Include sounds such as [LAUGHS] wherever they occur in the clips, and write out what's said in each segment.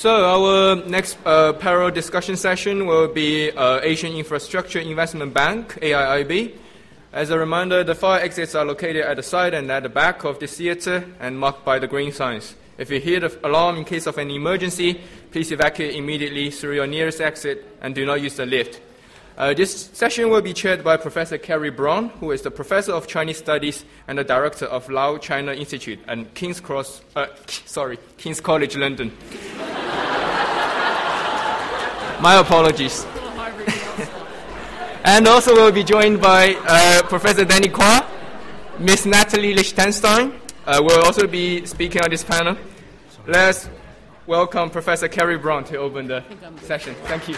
So our next uh, parallel discussion session will be uh, Asian Infrastructure Investment Bank (AIIB). As a reminder, the fire exits are located at the side and at the back of the theater and marked by the green signs. If you hear the alarm in case of an emergency, please evacuate immediately through your nearest exit and do not use the lift. Uh, this session will be chaired by Professor Kerry Brown, who is the Professor of Chinese Studies and the Director of Lau China Institute and King's Cross, uh, sorry, King's College London. My apologies. [LAUGHS] and also we'll be joined by uh, Professor Danny Quah, Miss Natalie Lichtenstein uh, will also be speaking on this panel. Let's welcome Professor Kerry Brown to open the session. Thank you.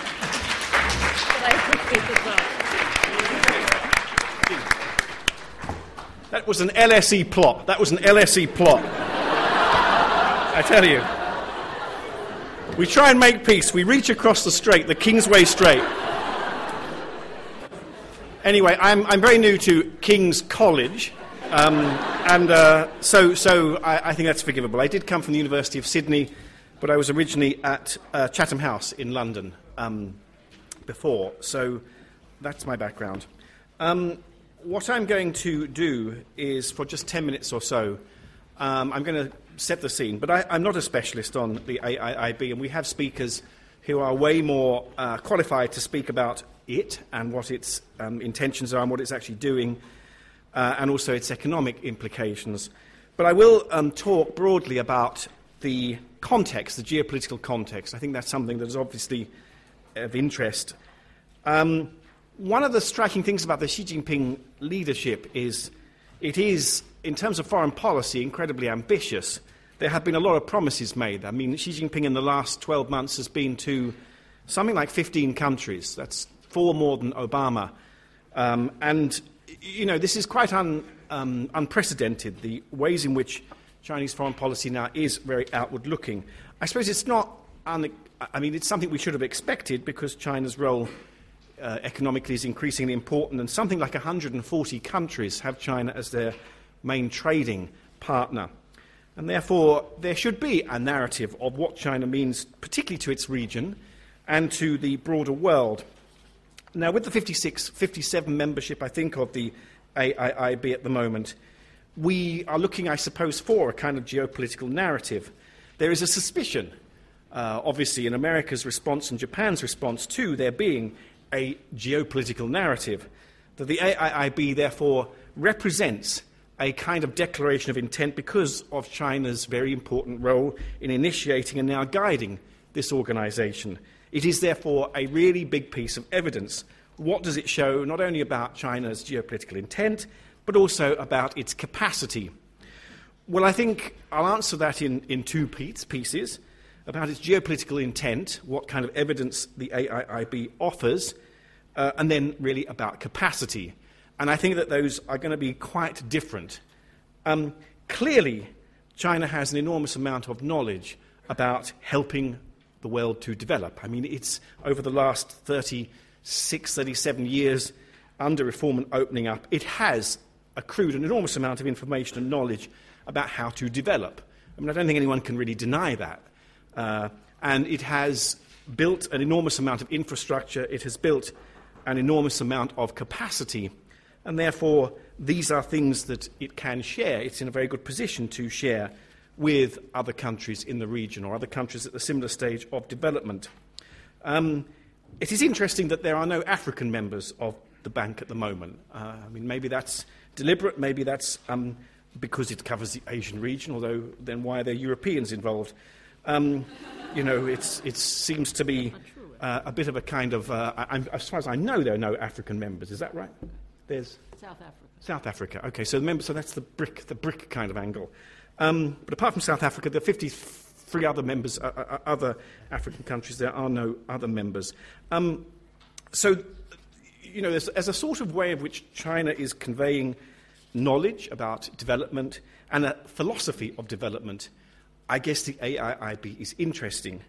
That was an LSE plot. That was an LSE plot. I tell you. We try and make peace. We reach across the strait, the Kingsway Strait. Anyway, I'm, I'm very new to King's College, um, and uh, so, so I, I, think that's forgivable. I did come from the University of Sydney, but I was originally at uh, Chatham House in London um, before, so that's my background. Um, what I'm going to do is, for just 10 minutes or so, um, I'm going to set the scene. But I, am not a specialist on the AIIB, and we have speakers who are way more uh, qualified to speak about it and what its um, intentions are and what it's actually doing, uh, and also its economic implications. But I will um, talk broadly about the context, the geopolitical context. I think that's something that is obviously of interest. Um, one of the striking things about the Xi Jinping leadership is it is, in terms of foreign policy, incredibly ambitious. There have been a lot of promises made. I mean, Xi Jinping in the last 12 months has been to something like 15 countries. That's four more than Obama. Um, and, you know, this is quite un, um, unprecedented, the ways in which Chinese foreign policy now is very outward looking. I suppose it's not, un- I mean, it's something we should have expected because China's role uh, economically is increasingly important, and something like 140 countries have China as their main trading partner. And therefore, there should be a narrative of what China means, particularly to its region and to the broader world. Now, with the 56, 57 membership, I think, of the AIIB at the moment, we are looking, I suppose, for a kind of geopolitical narrative. There is a suspicion, uh, obviously, in America's response and Japan's response to there being a geopolitical narrative, that the AIIB therefore represents a kind of declaration of intent because of China's very important role in initiating and now guiding this organization. It is therefore a really big piece of evidence. What does it show, not only about China's geopolitical intent, but also about its capacity? Well, I think I'll answer that in, in two pieces about its geopolitical intent, what kind of evidence the AIIB offers, uh, and then really about capacity. And I think that those are going to be quite different. Um, clearly, China has an enormous amount of knowledge about helping the world to develop. I mean, it's over the last 36, 37 years under reform and opening up, it has accrued an enormous amount of information and knowledge about how to develop. I mean, I don't think anyone can really deny that. Uh, and it has built an enormous amount of infrastructure, it has built an enormous amount of capacity, and therefore these are things that it can share. It's in a very good position to share with other countries in the region or other countries at a similar stage of development. Um, it is interesting that there are no African members of the bank at the moment. Uh, I mean, maybe that's deliberate, maybe that's um, because it covers the Asian region, although then why are there Europeans involved? Um, you know, it seems to be uh, a bit of a kind of. Uh, as far as I know, there are no African members. Is that right? There's South Africa. South Africa. Okay, so the so that's the brick, the BRIC kind of angle. Um, but apart from South Africa, there are 53 other members, uh, uh, uh, other African countries. There are no other members. Um, so, you know, as, as a sort of way of which China is conveying knowledge about development and a philosophy of development I guess the AIIB is interesting.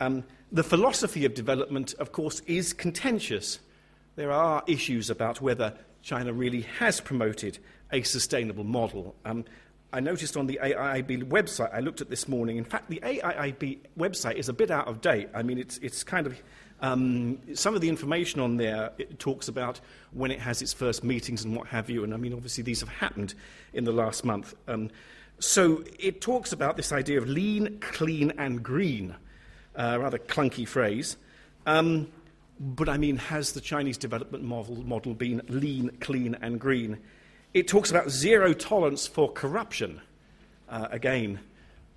Um, the philosophy of development, of course, is contentious. There are issues about whether China really has promoted a sustainable model. Um, I noticed on the AIIB website I looked at this morning, in fact, the AIIB website is a bit out of date. I mean, it's, it's kind of, um, some of the information on there it talks about when it has its first meetings and what have you, and I mean, obviously, these have happened in the last month. Um, so it talks about this idea of lean, clean, and green, uh, rather clunky phrase. Um, but I mean, has the Chinese development model, model been lean, clean, and green? It talks about zero tolerance for corruption. Uh, again,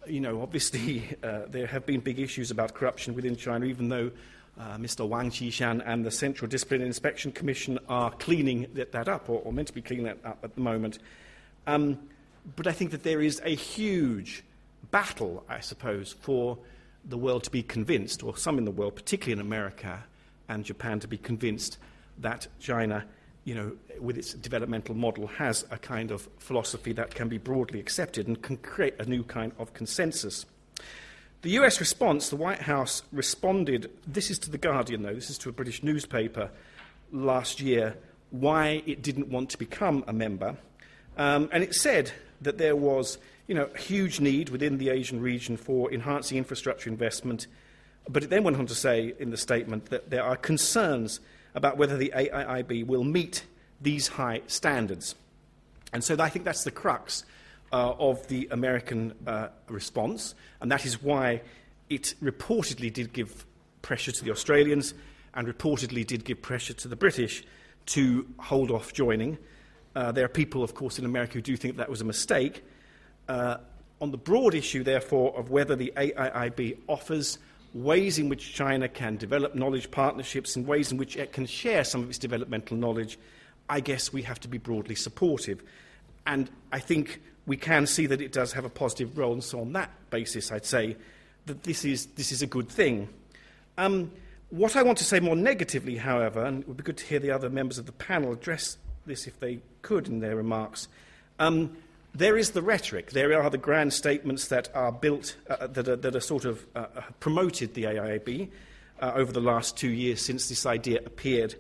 you know, obviously [LAUGHS] uh, there have been big issues about corruption within China, even though uh, Mr. Wang Qishan and the Central Discipline Inspection Commission are cleaning that, that up, or, or, meant to be cleaning that up at the moment. Um, but I think that there is a huge battle, I suppose, for the world to be convinced, or some in the world, particularly in America and Japan, to be convinced that China you know, with its developmental model, has a kind of philosophy that can be broadly accepted and can create a new kind of consensus. The US response, the White House responded, this is to The Guardian, though, this is to a British newspaper last year, why it didn't want to become a member. Um, and it said that there was you know, a huge need within the Asian region for enhancing infrastructure investment. But it then went on to say in the statement that there are concerns about whether the AIIB will meet these high standards. And so I think that's the crux uh, of the American uh, response, and that is why it reportedly did give pressure to the Australians and reportedly did give pressure to the British to hold off joining. Uh, there are people, of course, in America who do think that was a mistake. Uh, on the broad issue, therefore, of whether the AIIB offers ways in which China can develop knowledge partnerships and ways in which it can share some of its developmental knowledge, I guess we have to be broadly supportive. And I think we can see that it does have a positive role. And so, on that basis, I'd say that this is, this is a good thing. Um, what I want to say more negatively, however, and it would be good to hear the other members of the panel address this if they could in their remarks. Um, there is the rhetoric. There are the grand statements that are built, uh, that, are, that are sort of uh, uh promoted the AIIB uh, over the last two years since this idea appeared.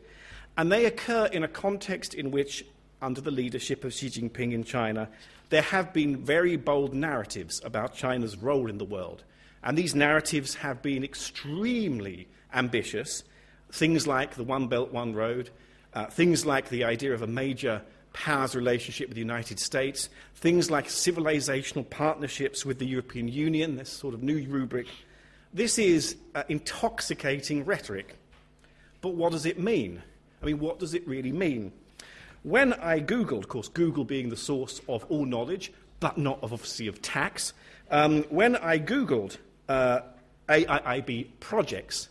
And they occur in a context in which, under the leadership of Xi Jinping in China, there have been very bold narratives about China's role in the world. And these narratives have been extremely ambitious. Things like the One Belt, One Road, uh, things like the idea of a major powers relationship with the United States, things like civilizational partnerships with the European Union, this sort of new rubric. This is uh, intoxicating rhetoric. But what does it mean? I mean, what does it really mean? When I Googled, of course, Google being the source of all knowledge, but not of, obviously of tax, um, when I Googled uh, AIIB projects,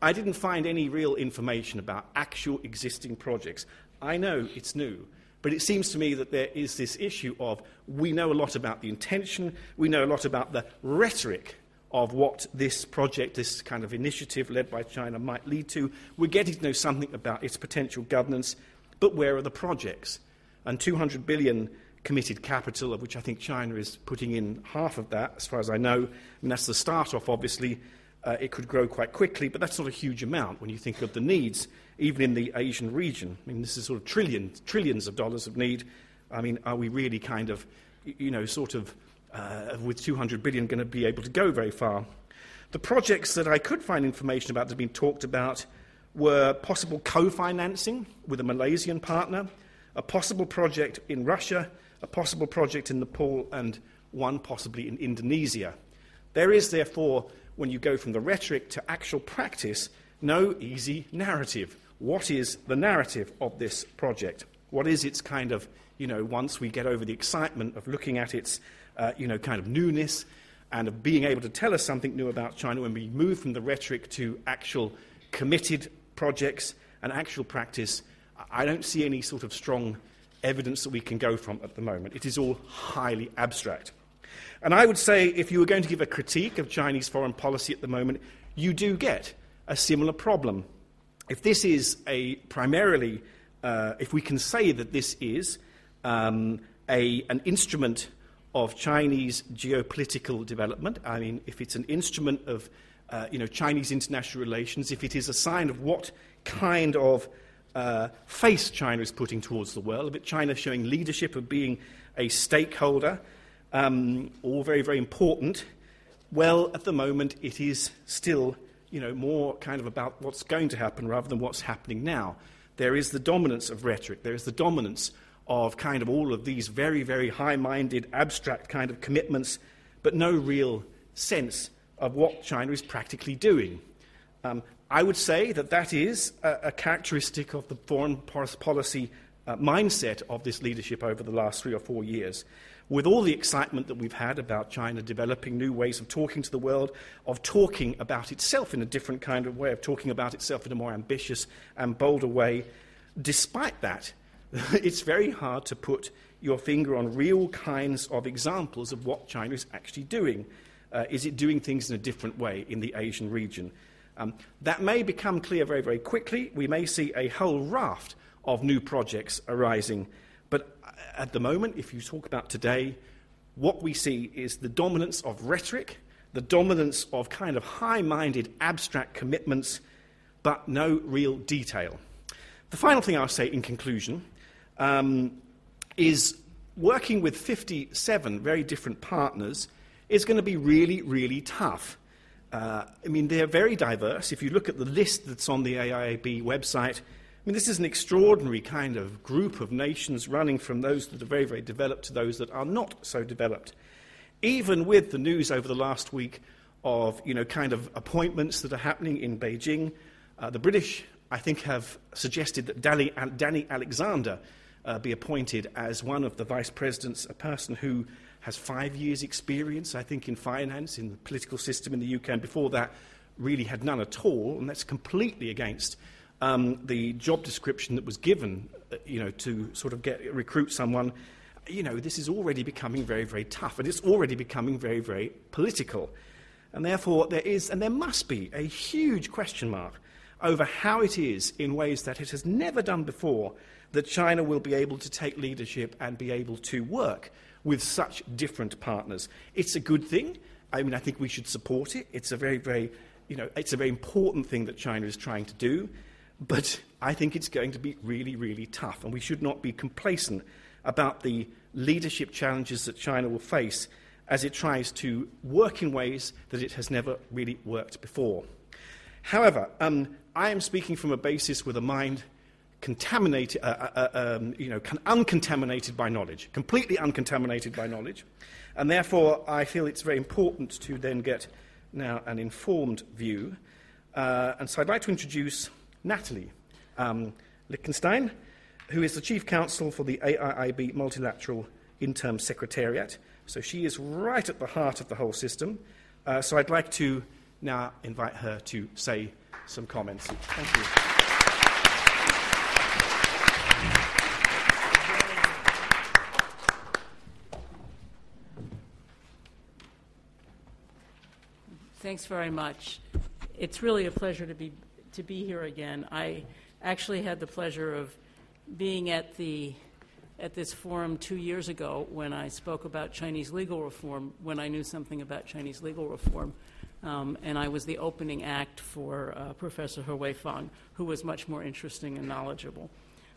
I didn't find any real information about actual existing projects. I know it's new, but it seems to me that there is this issue of we know a lot about the intention, we know a lot about the rhetoric of what this project, this kind of initiative led by China might lead to. We're getting to know something about its potential governance, but where are the projects? And 200 billion committed capital, of which I think China is putting in half of that, as far as I know. Mean, that's the start off, obviously. Uh, it could grow quite quickly, but that's not a huge amount when you think of the needs even in the Asian region. I mean, this is sort of trillions, trillions of dollars of need. I mean, are we really kind of, you know, sort of, uh, with 200 billion, going to be able to go very far? The projects that I could find information about that have been talked about were possible co financing with a Malaysian partner, a possible project in Russia, a possible project in Nepal, and one possibly in Indonesia. There is, therefore, when you go from the rhetoric to actual practice, no easy narrative what is the narrative of this project? What is its kind of, you know, once we get over the excitement of looking at its, uh, you know, kind of newness and of being able to tell us something new about China when we move from the rhetoric to actual committed projects and actual practice, I don't see any sort of strong evidence that we can go from at the moment. It is all highly abstract. And I would say if you were going to give a critique of Chinese foreign policy at the moment, you do get a similar problem if this is a primarily, uh, if we can say that this is um, a, an instrument of Chinese geopolitical development, I mean, if it's an instrument of uh, you know, Chinese international relations, if it is a sign of what kind of uh, face China is putting towards the world, if China showing leadership of being a stakeholder, um, all very, very important. Well, at the moment, it is still you know, more kind of about what's going to happen rather than what's happening now. There is the dominance of rhetoric, there is the dominance of kind of all of these very, very high minded, abstract kind of commitments, but no real sense of what China is practically doing. Um, I would say that that is a, a characteristic of the foreign policy uh, mindset of this leadership over the last three or four years. With all the excitement that we've had about China developing new ways of talking to the world, of talking about itself in a different kind of way, of talking about itself in a more ambitious and bolder way, despite that, [LAUGHS] it's very hard to put your finger on real kinds of examples of what China is actually doing. Uh, is it doing things in a different way in the Asian region? Um, that may become clear very, very quickly. We may see a whole raft of new projects arising. But at the moment, if you talk about today, what we see is the dominance of rhetoric, the dominance of kind of high minded abstract commitments, but no real detail. The final thing I'll say in conclusion um, is working with 57 very different partners is going to be really, really tough. Uh, I mean, they're very diverse. If you look at the list that's on the AIIB website, mean, this is an extraordinary kind of group of nations running from those that are very, very developed to those that are not so developed. Even with the news over the last week of, you know, kind of appointments that are happening in Beijing, uh, the British, I think, have suggested that Danny, Danny Alexander uh, be appointed as one of the vice presidents, a person who has five years' experience, I think, in finance, in the political system in the UK, and before that, really had none at all, and that's completely against um, the job description that was given, uh, you know, to sort of get recruit someone. You know, this is already becoming very, very tough, and it's already becoming very, very political. And therefore, there is, and there must be, a huge question mark over how it is, in ways that it has never done before, that China will be able to take leadership and be able to work with such different partners. It's a good thing. I mean, I think we should support it. It's a very, very, you know, it's a very important thing that China is trying to do. But I think it's going to be really, really tough, and we should not be complacent about the leadership challenges that China will face as it tries to work in ways that it has never really worked before. However, um, I am speaking from a basis with a mind contaminated, uh, uh, uh, um, you know, uncontaminated by knowledge, completely uncontaminated by knowledge. And therefore, I feel it's very important to then get now an informed view. Uh, and so I'd like to introduce Natalie um, Lichtenstein, who is the Chief Counsel for the AIIB Multilateral Interim Secretariat. So she is right at the heart of the whole system. Uh, so I'd like to now invite her to say some comments. Thank you. Thanks very much. It's really a pleasure to be to be here again. I actually had the pleasure of being at the at this forum two years ago when I spoke about Chinese legal reform, when I knew something about Chinese legal reform. Um, and I was the opening act for uh, Professor He Weifang, who was much more interesting and knowledgeable.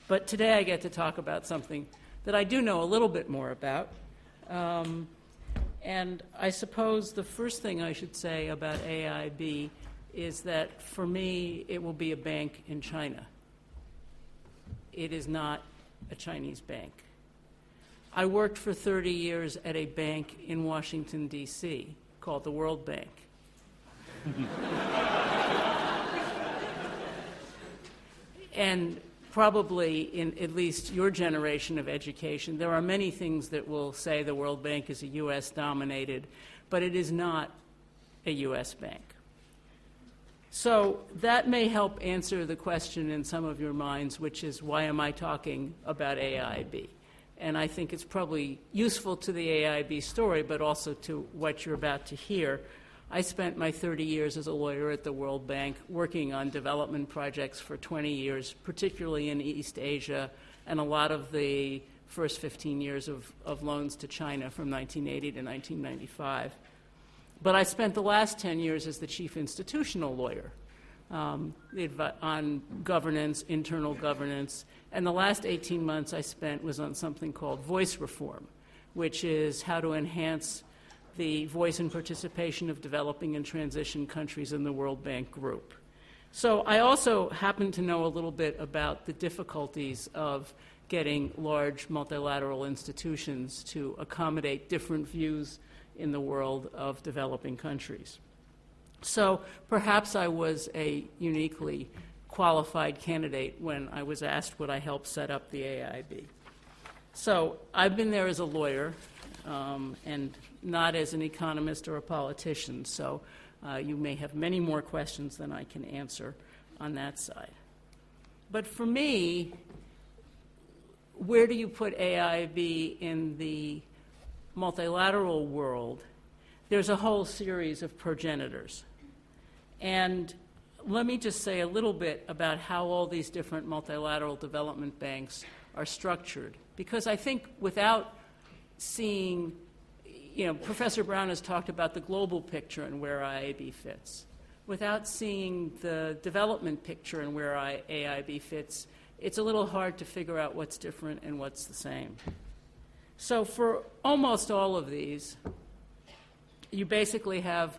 But today I get to talk about something that I do know a little bit more about. Um, and I suppose the first thing I should say about AIB is that for me, it will be a bank in China. It is not a Chinese bank. I worked for 30 years at a bank in Washington, D.C., called the World Bank. [LAUGHS] and probably in at least your generation of education, there are many things that will say the World Bank is a U.S. dominated, but it is not a U.S. bank. So that may help answer the question in some of your minds, which is why am I talking about AIB? And I think it's probably useful to the AIB story, but also to what you're about to hear I spent my 30 years as a lawyer at the World Bank working on development projects for 20 years, particularly in East Asia, and a lot of the first 15 years of, of loans to China from 1980 to 1995. But I spent the last 10 years as the chief institutional lawyer um, on governance, internal governance, and the last 18 months I spent was on something called voice reform which is how to enhance the voice and participation of developing and transition countries in the World Bank Group. So I also happen to know a little bit about the difficulties of getting large multilateral institutions to accommodate different views in the world of developing countries. So perhaps I was a uniquely qualified candidate when I was asked would I help set up the AIB. So I've been there as a lawyer um, and not as an economist or a politician. So uh, you may have many more questions than I can answer on that side. But for me, where do you put AIB in the multilateral world? There's a whole series of progenitors. And let me just say a little bit about how all these different multilateral development banks are structured. Because I think without seeing you know, Professor Brown has talked about the global picture and where IAB fits. Without seeing the development picture and where AIB fits, it's a little hard to figure out what's different and what's the same. So, for almost all of these, you basically have,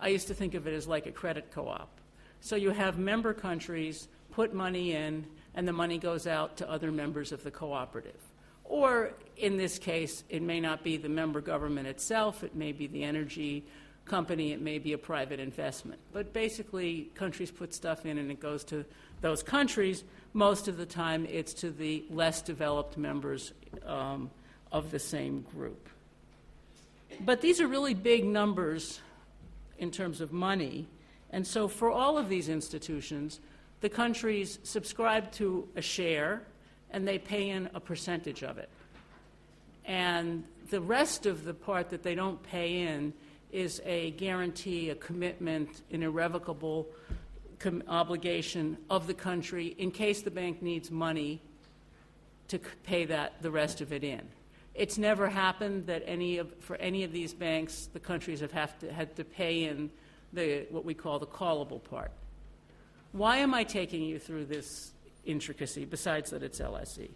I used to think of it as like a credit co op. So, you have member countries put money in, and the money goes out to other members of the cooperative. Or in this case, it may not be the member government itself, it may be the energy company, it may be a private investment. But basically, countries put stuff in and it goes to those countries. Most of the time, it's to the less developed members um, of the same group. But these are really big numbers in terms of money. And so, for all of these institutions, the countries subscribe to a share and they pay in a percentage of it. And the rest of the part that they don't pay in is a guarantee, a commitment, an irrevocable com- obligation of the country in case the bank needs money to pay that the rest of it in. It's never happened that any of, for any of these banks, the countries have, have to, had to pay in the, what we call the callable part. Why am I taking you through this intricacy besides that it's LSE.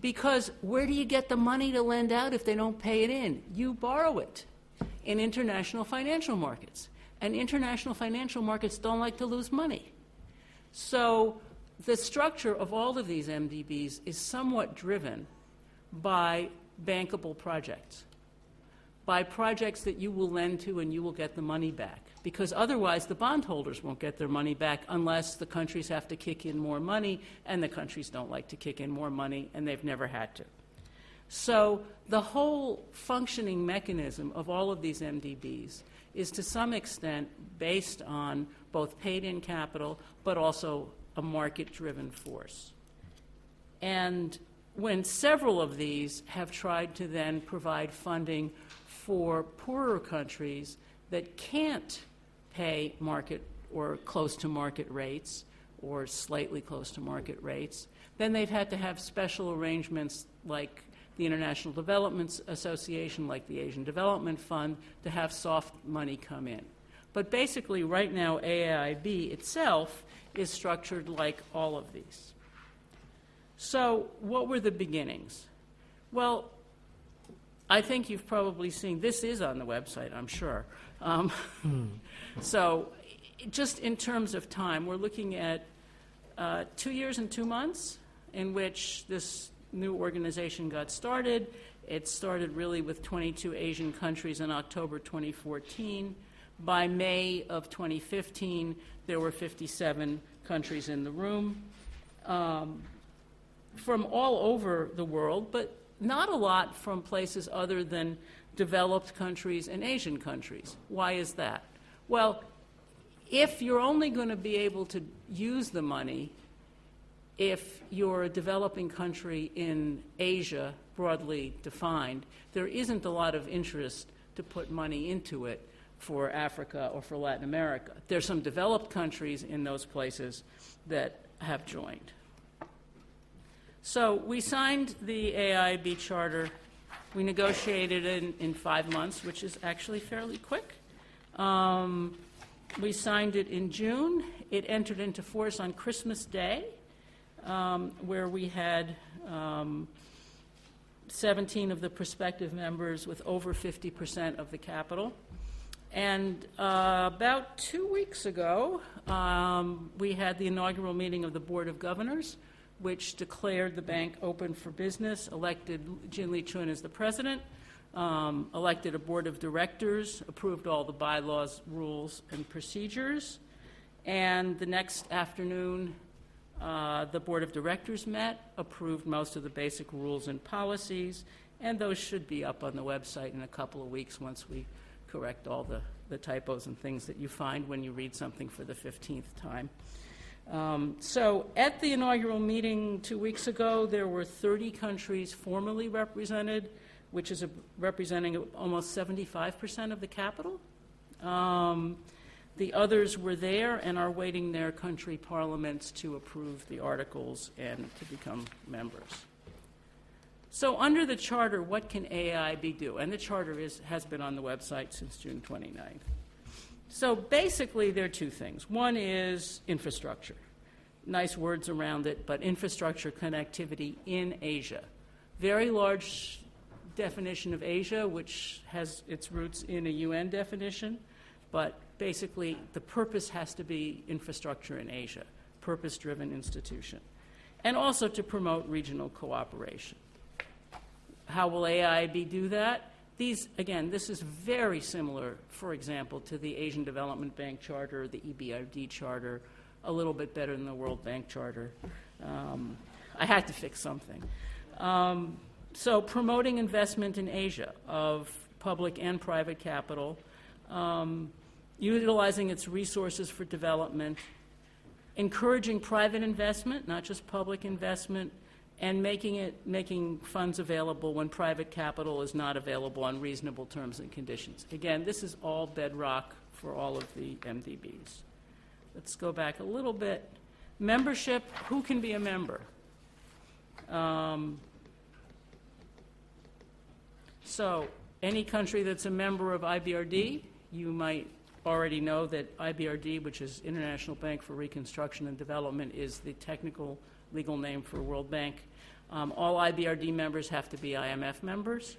Because where do you get the money to lend out if they don't pay it in? You borrow it in international financial markets. And international financial markets don't like to lose money. So the structure of all of these MDBs is somewhat driven by bankable projects, by projects that you will lend to and you will get the money back because otherwise the bondholders won't get their money back unless the countries have to kick in more money, and the countries don't like to kick in more money, and they've never had to. So the whole functioning mechanism of all of these MDBs is to some extent based on both paid in capital but also a market driven force. And when several of these have tried to then provide funding for poorer countries that can't pay market or close to market rates or slightly close to market rates. Then they've had to have special arrangements like the International Development Association, like the Asian Development Fund, to have soft money come in. But basically, right now, AIB itself is structured like all of these. So, what were the beginnings? Well, I think you've probably seen this is on the website, I'm sure. Um, hmm. So, just in terms of time, we're looking at uh, two years and two months in which this new organization got started. It started really with 22 Asian countries in October 2014. By May of 2015, there were 57 countries in the room um, from all over the world, but not a lot from places other than developed countries and Asian countries. Why is that? Well, if you're only going to be able to use the money if you're a developing country in Asia, broadly defined, there isn't a lot of interest to put money into it for Africa or for Latin America. There's some developed countries in those places that have joined. So we signed the AIB charter. We negotiated it in, in five months, which is actually fairly quick. Um, we signed it in June. It entered into force on Christmas Day, um, where we had um, 17 of the prospective members with over 50% of the capital. And uh, about two weeks ago, um, we had the inaugural meeting of the Board of Governors, which declared the bank open for business, elected Jin Liqun as the president, um, elected a board of directors, approved all the bylaws, rules, and procedures. And the next afternoon, uh, the board of directors met, approved most of the basic rules and policies, and those should be up on the website in a couple of weeks once we correct all the, the typos and things that you find when you read something for the 15th time. Um, so, at the inaugural meeting two weeks ago, there were 30 countries formally represented, which is a, representing almost 75% of the capital. Um, the others were there and are waiting their country parliaments to approve the articles and to become members. So, under the charter, what can AIIB do? And the charter is, has been on the website since June 29th. So, basically, there are two things. One is infrastructure. Nice words around it, but infrastructure connectivity in Asia. Very large definition of Asia, which has its roots in a UN definition, but basically the purpose has to be infrastructure in Asia, purpose driven institution, and also to promote regional cooperation. How will AIIB do that? These, again, this is very similar, for example, to the Asian Development Bank Charter, the EBRD Charter, a little bit better than the World Bank Charter. Um, I had to fix something. Um, so, promoting investment in Asia of public and private capital, um, utilizing its resources for development, encouraging private investment, not just public investment, and making it making funds available when private capital is not available on reasonable terms and conditions. Again, this is all bedrock for all of the MDBs. Let's go back a little bit. Membership, who can be a member? Um, so, any country that's a member of IBRD, you might already know that IBRD, which is International Bank for Reconstruction and Development, is the technical legal name for World Bank. Um, all IBRD members have to be IMF members.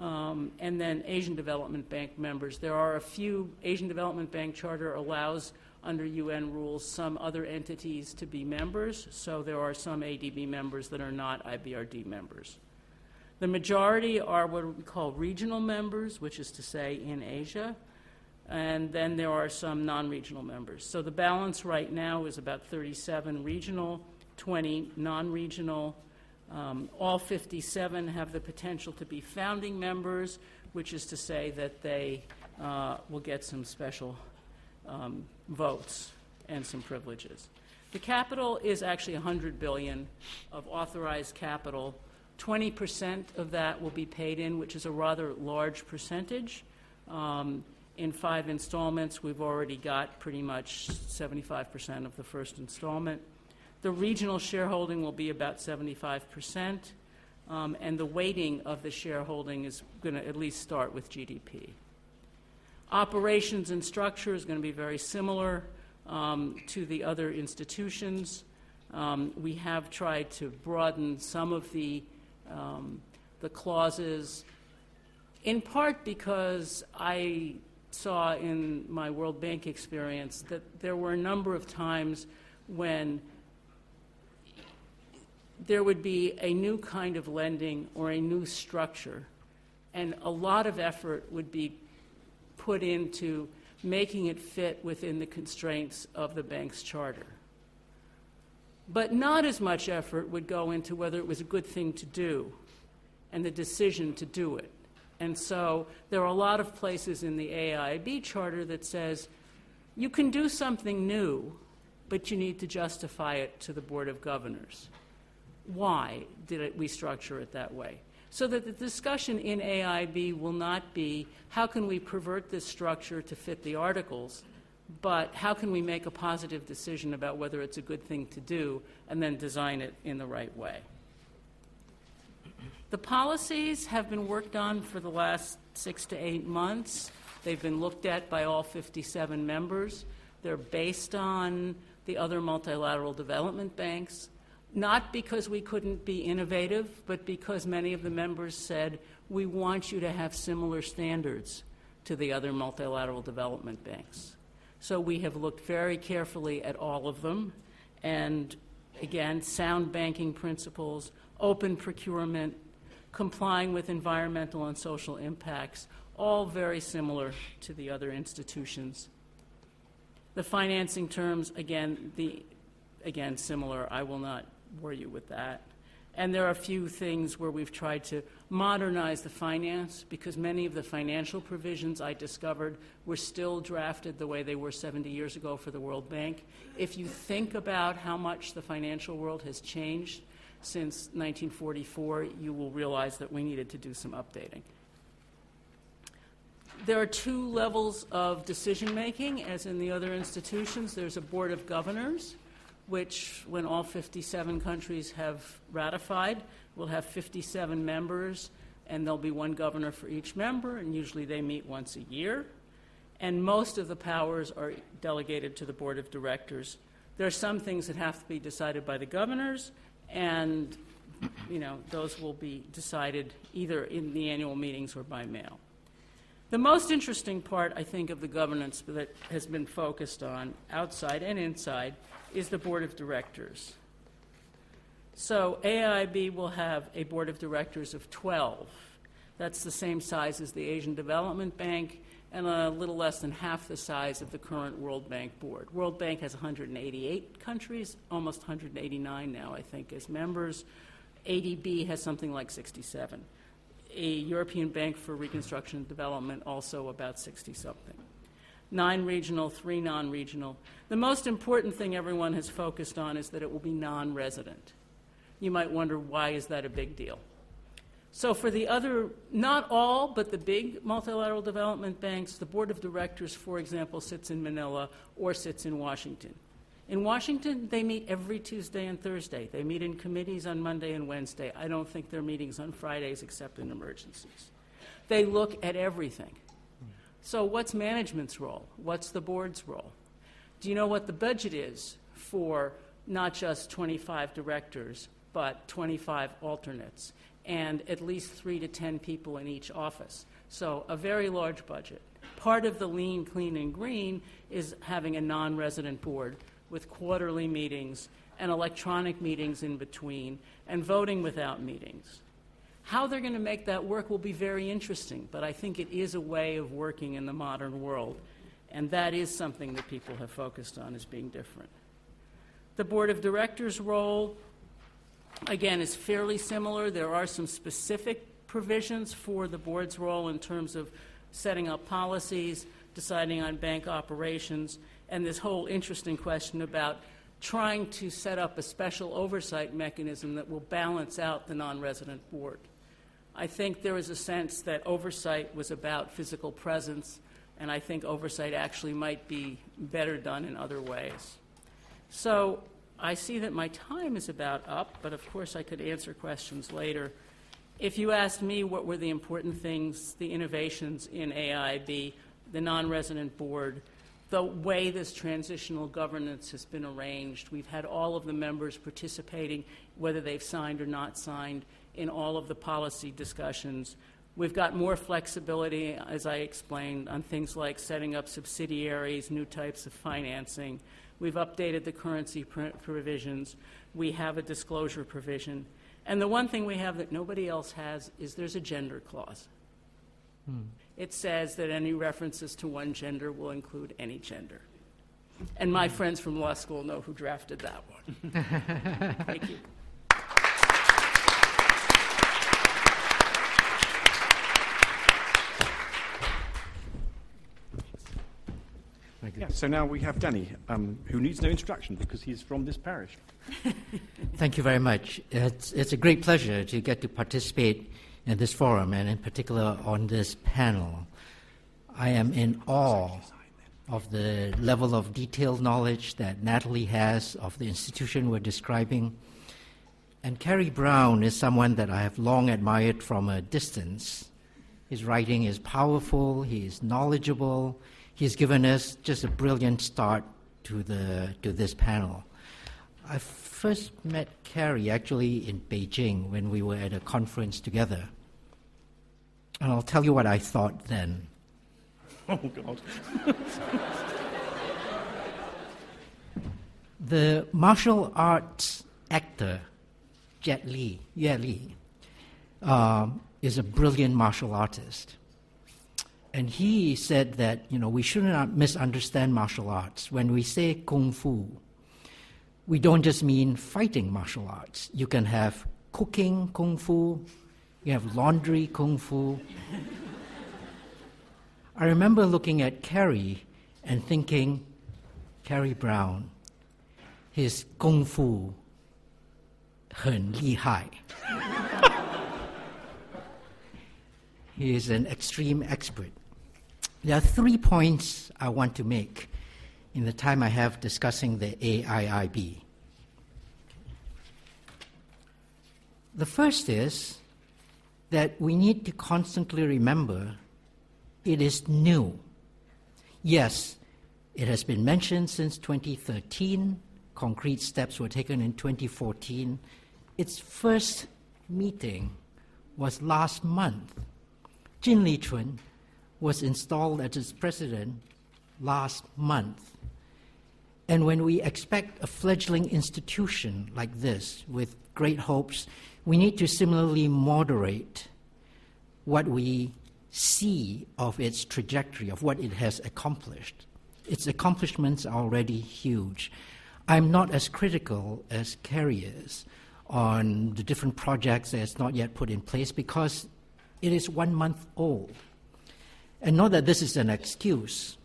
Um, and then Asian Development Bank members. There are a few, Asian Development Bank Charter allows, under UN rules, some other entities to be members, so there are some ADB members that are not IBRD members. The majority are what we call regional members, which is to say in Asia, and then there are some non regional members. So the balance right now is about 37 regional, 20 non regional. Um, all 57 have the potential to be founding members, which is to say that they uh, will get some special um, votes and some privileges. The capital is actually 100 billion of authorized capital. 20% of that will be paid in, which is a rather large percentage. Um, in five installments, we've already got pretty much 75% of the first installment. The regional shareholding will be about 75%, um, and the weighting of the shareholding is going to at least start with GDP. Operations and structure is going to be very similar um, to the other institutions. Um, we have tried to broaden some of the, um, the clauses, in part because I saw in my World Bank experience that there were a number of times when there would be a new kind of lending or a new structure, and a lot of effort would be put into making it fit within the constraints of the bank's charter. But not as much effort would go into whether it was a good thing to do and the decision to do it. And so there are a lot of places in the AIB charter that says you can do something new, but you need to justify it to the Board of Governors. Why did it, we structure it that way? So that the discussion in AIIB will not be how can we pervert this structure to fit the articles, but how can we make a positive decision about whether it's a good thing to do and then design it in the right way. The policies have been worked on for the last six to eight months. They've been looked at by all 57 members. They're based on the other multilateral development banks. Not because we couldn't be innovative, but because many of the members said, we want you to have similar standards to the other multilateral development banks. So we have looked very carefully at all of them, and again, sound banking principles, open procurement, complying with environmental and social impacts, all very similar to the other institutions. The financing terms, again, the, again, similar. I will not bore you with that. And there are a few things where we've tried to modernize the finance because many of the financial provisions I discovered were still drafted the way they were 70 years ago for the World Bank. If you think about how much the financial world has changed since 1944, you will realize that we needed to do some updating. There are two levels of decision making, as in the other institutions. There's a board of governors which, when all 57 countries have ratified, will have 57 members, and there'll be one governor for each member, and usually they meet once a year. And most of the powers are delegated to the board of directors. There are some things that have to be decided by the governors, and you know those will be decided either in the annual meetings or by mail. The most interesting part, I think, of the governance that has been focused on outside and inside is the board of directors. So AIB will have a board of directors of 12. That's the same size as the Asian Development Bank and a little less than half the size of the current World Bank board. World Bank has 188 countries, almost 189 now, I think, as members. ADB has something like 67. A European Bank for Reconstruction and Development, also about 60 something nine regional, three non regional. The most important thing everyone has focused on is that it will be non resident. You might wonder why is that a big deal? So, for the other, not all, but the big multilateral development banks, the board of directors, for example, sits in Manila or sits in Washington. In Washington, they meet every Tuesday and Thursday. They meet in committees on Monday and Wednesday. I don't think there are meetings on Fridays except in emergencies. They look at everything. So, what's management's role? What's the board's role? Do you know what the budget is for not just 25 directors, but 25 alternates, and at least three to 10 people in each office? So, a very large budget. Part of the lean, clean, and green is having a non resident board with quarterly meetings and electronic meetings in between and voting without meetings. How they're going to make that work will be very interesting, but I think it is a way of working in the modern world, and that is something that people have focused on as being different. The board of directors' role, again, is fairly similar. There are some specific provisions for the board's role in terms of setting up policies, deciding on bank operations, and this whole interesting question about trying to set up a special oversight mechanism that will balance out the non resident board. I think there was a sense that oversight was about physical presence, and I think oversight actually might be better done in other ways. So I see that my time is about up, but of course I could answer questions later. If you asked me what were the important things, the innovations in AIB, the non resident board, the way this transitional governance has been arranged, we've had all of the members participating, whether they've signed or not signed in all of the policy discussions. We've got more flexibility, as I explained, on things like setting up subsidiaries, new types of financing. We've updated the currency provisions. We have a disclosure provision. And the one thing we have that nobody else has is there's a gender clause. Hmm. It says that any references to one gender will include any gender. And my friends from law school know who drafted that one. [LAUGHS] Thank you. Yeah, so now we have Danny, um, who needs no introduction because he's from this parish. [LAUGHS] Thank you very much. It's, it's a great pleasure to get to participate in this forum and, in particular, on this panel. I am in awe of the level of detailed knowledge that Natalie has of the institution we're describing. And Kerry Brown is someone that I have long admired from a distance. His writing is powerful, he is knowledgeable, he's given us just a brilliant start to, the, to this panel. I first met Kerry actually in Beijing when we were at a conference together. And I'll tell you what I thought then. [LAUGHS] Oh, God. [LAUGHS] the martial arts actor Jet Li, Yue Li, uh, is a brilliant martial artist. And he said that, you know, we should not misunderstand martial arts. When we say kung fu, we don't just mean fighting martial arts. You can have cooking kung fu, you have laundry kung fu. I remember looking at Kerry and thinking, Kerry Brown, his kung fu 很厉害. [LAUGHS] he is an extreme expert. There are three points I want to make in the time I have discussing the AIIB. The first is that we need to constantly remember it is new. Yes, it has been mentioned since 2013. Concrete steps were taken in 2014. Its first meeting was last month. Jin Liqun was installed as its president last month. And when we expect a fledgling institution like this with great hopes, we need to similarly moderate what we see of its trajectory, of what it has accomplished. Its accomplishments are already huge. I'm not as critical as Kerry is on the different projects that it's not yet put in place because it is one month old. And not that this is an excuse,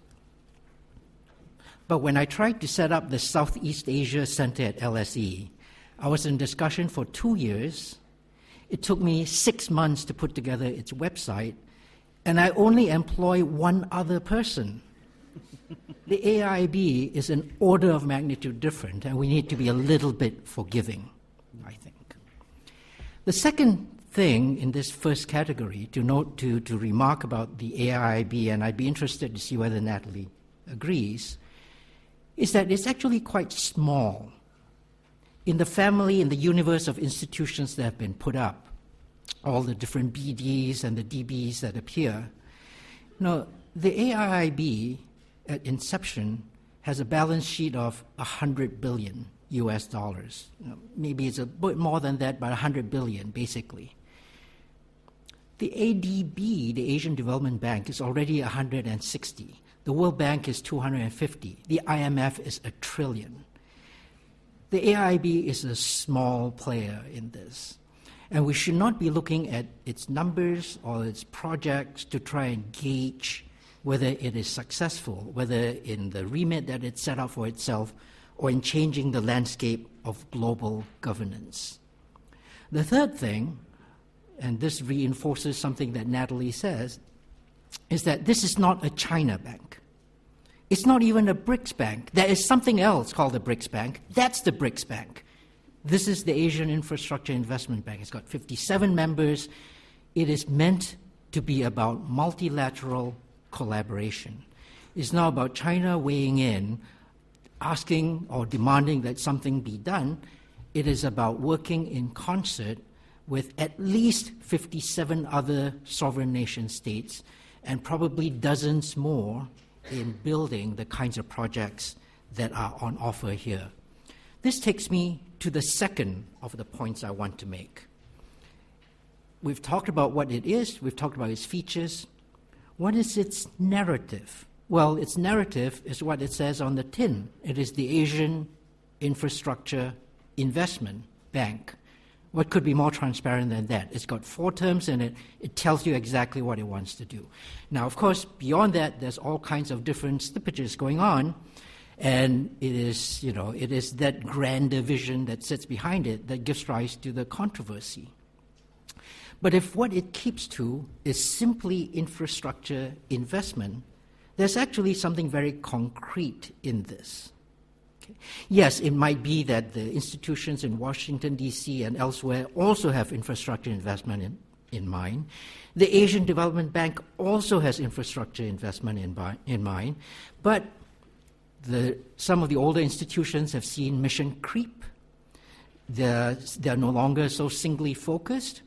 but when I tried to set up the Southeast Asia Center at LSE, I was in discussion for two years. It took me six months to put together its website, and I only employ one other person. the AIIB is an order of magnitude different, and we need to be a little bit forgiving, I think. The second thing in this first category to note to, to remark about the AIIB, and I'd be interested to see whether Natalie agrees, is that it's actually quite small in the family, in the universe of institutions that have been put up, all the different BDs and the DBs that appear. Now, the AIIB at inception has a balance sheet of 100 billion US dollars. maybe it's a bit more than that, but 100 billion basically. The ADB, the Asian Development Bank, is already 160. The World Bank is 250. The IMF is a trillion. The AIIB is a small player in this. And we should not be looking at its numbers or its projects to try and gauge whether it is successful, whether in the remit that it set out for itself or in changing the landscape of global governance. The third thing, and this reinforces something that Natalie says, is that this is not a China bank. It's not even a BRICS bank. There is something else called the BRICS bank. That's the BRICS bank. This is the Asian Infrastructure Investment Bank. It's got 57 members. It is meant to be about multilateral collaboration. It's not about China weighing in, asking or demanding that something be done. It is about working in concert with at least 57 other sovereign nation states and probably dozens more in building the kinds of projects that are on offer here. This takes me to the second of the points I want to make. We've talked about what it is, we've talked about its features. What is its narrative? Well, its narrative is what it says on the tin it is the Asian Infrastructure Investment Bank. What could be more transparent than that? It's got four terms in it. It tells you exactly what it wants to do. Now, of course, beyond that, there's all kinds of different slippages going on, and it is, you know, it is that grander vision that sits behind it that gives rise to the controversy. But if what it keeps to is simply infrastructure investment, there's actually something very concrete in this. Yes, it might be that the institutions in Washington, D.C., and elsewhere also have infrastructure investment in, in mind. The Asian Development Bank also has infrastructure investment in, in mind. But the, some of the older institutions have seen mission creep They're, they're no longer so singly focused.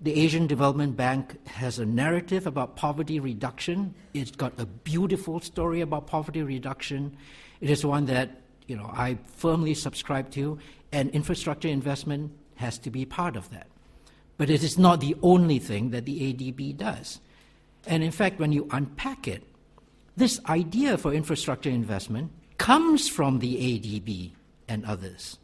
The Asian Development Bank has a narrative about poverty reduction. It's got a beautiful story about poverty reduction. It is one that you know I firmly subscribe to, and infrastructure investment has to be part of that. But it is not the only thing that the ADB does. And in fact, when you unpack it, this idea for infrastructure investment comes from the ADB and others.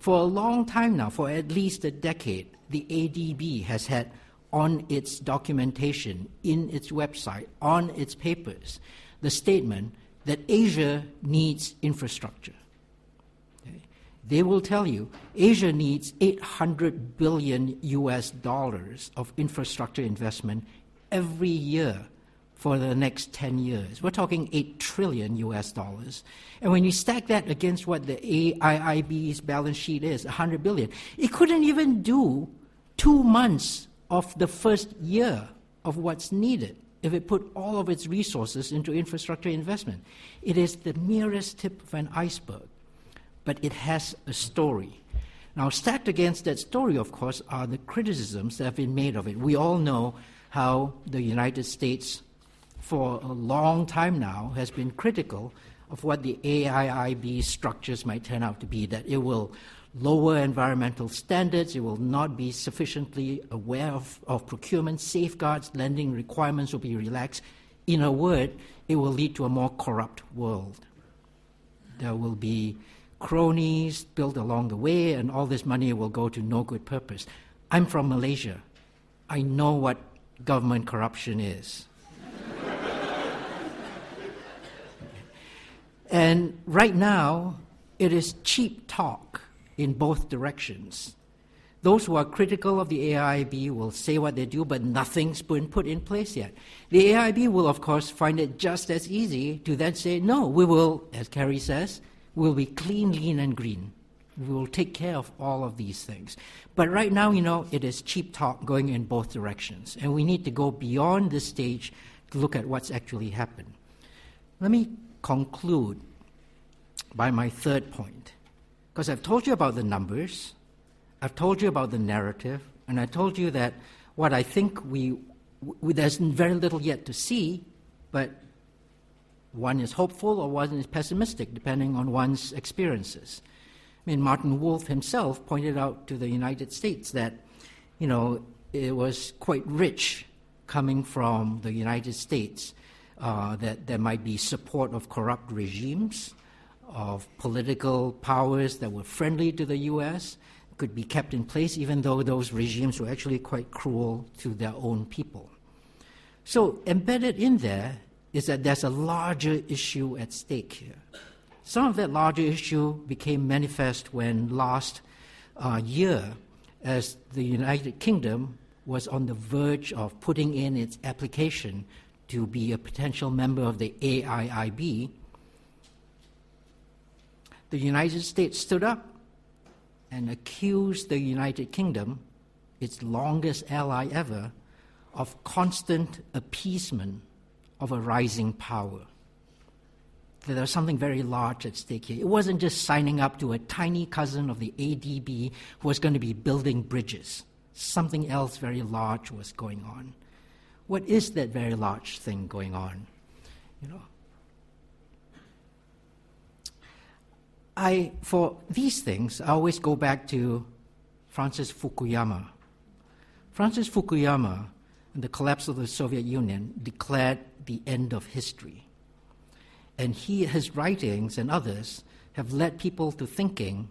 For a long time now, for at least a decade, the ADB has had on its documentation, in its website, on its papers, the statement that Asia needs infrastructure. They will tell you Asia needs 800 billion US dollars of infrastructure investment every year for the next 10 years. We're talking 8 trillion US dollars. And when you stack that against what the AIIB's balance sheet is, 100 billion, it couldn't even do two months of the first year of what's needed if it put all of its resources into infrastructure investment. It is the merest tip of an iceberg, but it has a story. Now, stacked against that story, of course, are the criticisms that have been made of it. We all know how the United States for a long time now has been critical of what the AIIB structures might turn out to be, that it will lower environmental standards, it will not be sufficiently aware of, of procurement safeguards, lending requirements will be relaxed. In a word, it will lead to a more corrupt world. There will be cronies built along the way, and all this money will go to no good purpose. I'm from Malaysia. I know what government corruption is. [LAUGHS] And right now, it is cheap talk in both directions. Those who are critical of the AIIB will say what they do, but nothing's been put in place yet. The AIIB will, of course, find it just as easy to then say, no, we will, as Kerry says, we'll be clean, lean, and green. We will take care of all of these things. But right now, you know, it is cheap talk going in both directions. And we need to go beyond this stage to look at what's actually happened. Let me conclude by my third point. Because I've told you about the numbers, I've told you about the narrative, and I told you that what I think we, we, there's very little yet to see, but one is hopeful or one is pessimistic, depending on one's experiences. I mean, Martin Wolf himself pointed out to the United States that, you know, it was quite rich coming from the United States uh, that there might be support of corrupt regimes, of political powers that were friendly to the U.S., could be kept in place, even though those regimes were actually quite cruel to their own people. So, embedded in there is that there's a larger issue at stake here. Some of that larger issue became manifest when last uh, year, as the United Kingdom was on the verge of putting in its application to be a potential member of the AIIB, the United States stood up and accused the United Kingdom, its longest ally ever, of constant appeasement of a rising power. There was something very large at stake here. It wasn't just signing up to a tiny cousin of the ADB who was going to be building bridges. Something else very large was going on. What is that very large thing going on? You know. I, for these things, I always go back to Francis Fukuyama. Francis Fukuyama, in the collapse of the Soviet Union, declared the end of history. And he, his writings and others have led people to thinking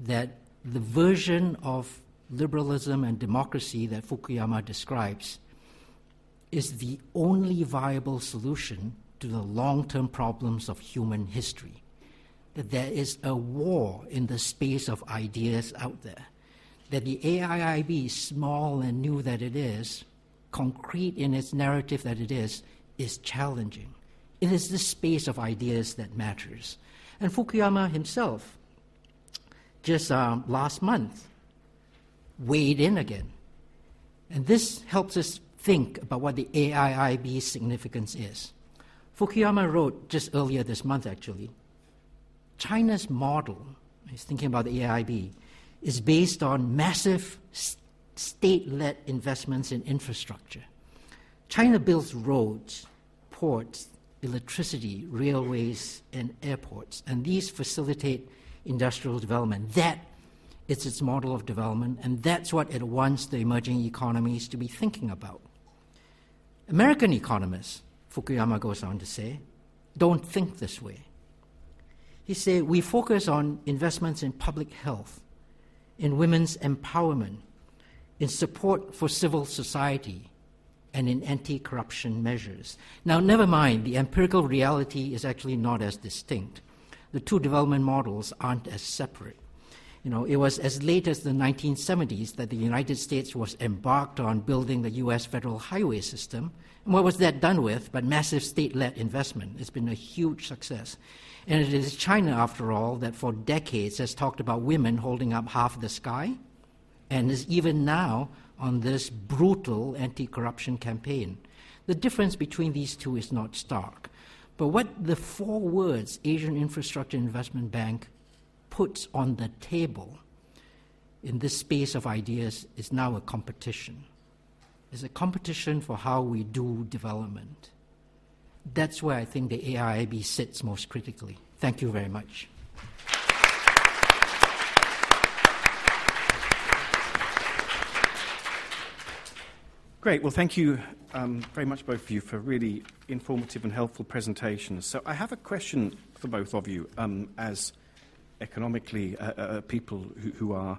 that the version of liberalism and democracy that Fukuyama describes is the only viable solution to the long term problems of human history. That there is a war in the space of ideas out there. That the AIIB, small and new that it is, concrete in its narrative that it is, is challenging. It is the space of ideas that matters. And Fukuyama himself, just um, last month, weighed in again. And this helps us think about what the AIIB's significance is. Fukuyama wrote just earlier this month, actually China's model, he's thinking about the AIIB, is based on massive state led investments in infrastructure. China builds roads, ports, electricity, railways, and airports, and these facilitate industrial development. That is its model of development, and that's what it wants the emerging economies to be thinking about. American economists, Fukuyama goes on to say, don't think this way. He said, We focus on investments in public health, in women's empowerment, in support for civil society, and in anti corruption measures. Now, never mind, the empirical reality is actually not as distinct. The two development models aren't as separate. You know, it was as late as the 1970s that the United States was embarked on building the U.S. federal highway system. And what was that done with but massive state led investment? It's been a huge success. And it is China, after all, that for decades has talked about women holding up half the sky and is even now on this brutal anti corruption campaign. The difference between these two is not stark. But what the four words Asian Infrastructure Investment Bank puts on the table in this space of ideas is now a competition. It's a competition for how we do development. That's where I think the AIIB sits most critically. Thank you very much. Great. Well, thank you um, very much, both of you, for really informative and helpful presentations. So, I have a question for both of you um, as economically uh, uh, people who, who are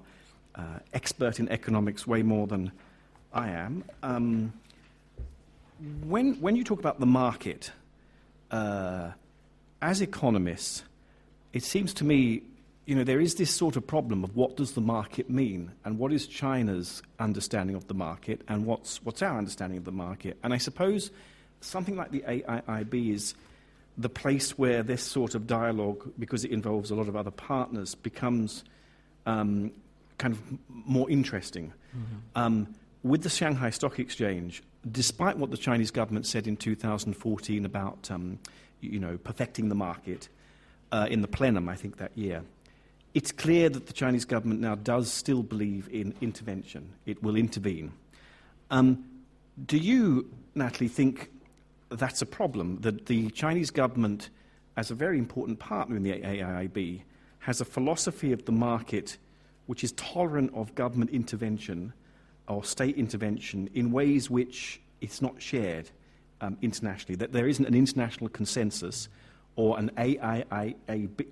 uh, expert in economics way more than I am. Um, when, when you talk about the market, uh, as economists, it seems to me you know, there is this sort of problem of what does the market mean and what is China's understanding of the market and what's, what's our understanding of the market. And I suppose something like the AIIB is the place where this sort of dialogue, because it involves a lot of other partners, becomes um, kind of more interesting. Mm-hmm. Um, with the Shanghai Stock Exchange, despite what the Chinese government said in 2014 about, um, you know, perfecting the market, uh, in the plenum, I think, that year, it's clear that the Chinese government now does still believe in intervention. It will intervene. Um, do you, Natalie, think that's a problem? That the Chinese government, as a very important partner in the AIIB, has a philosophy of the market which is tolerant of government intervention or state intervention in ways which it's not shared um, internationally, that there isn't an international consensus or an AIIB,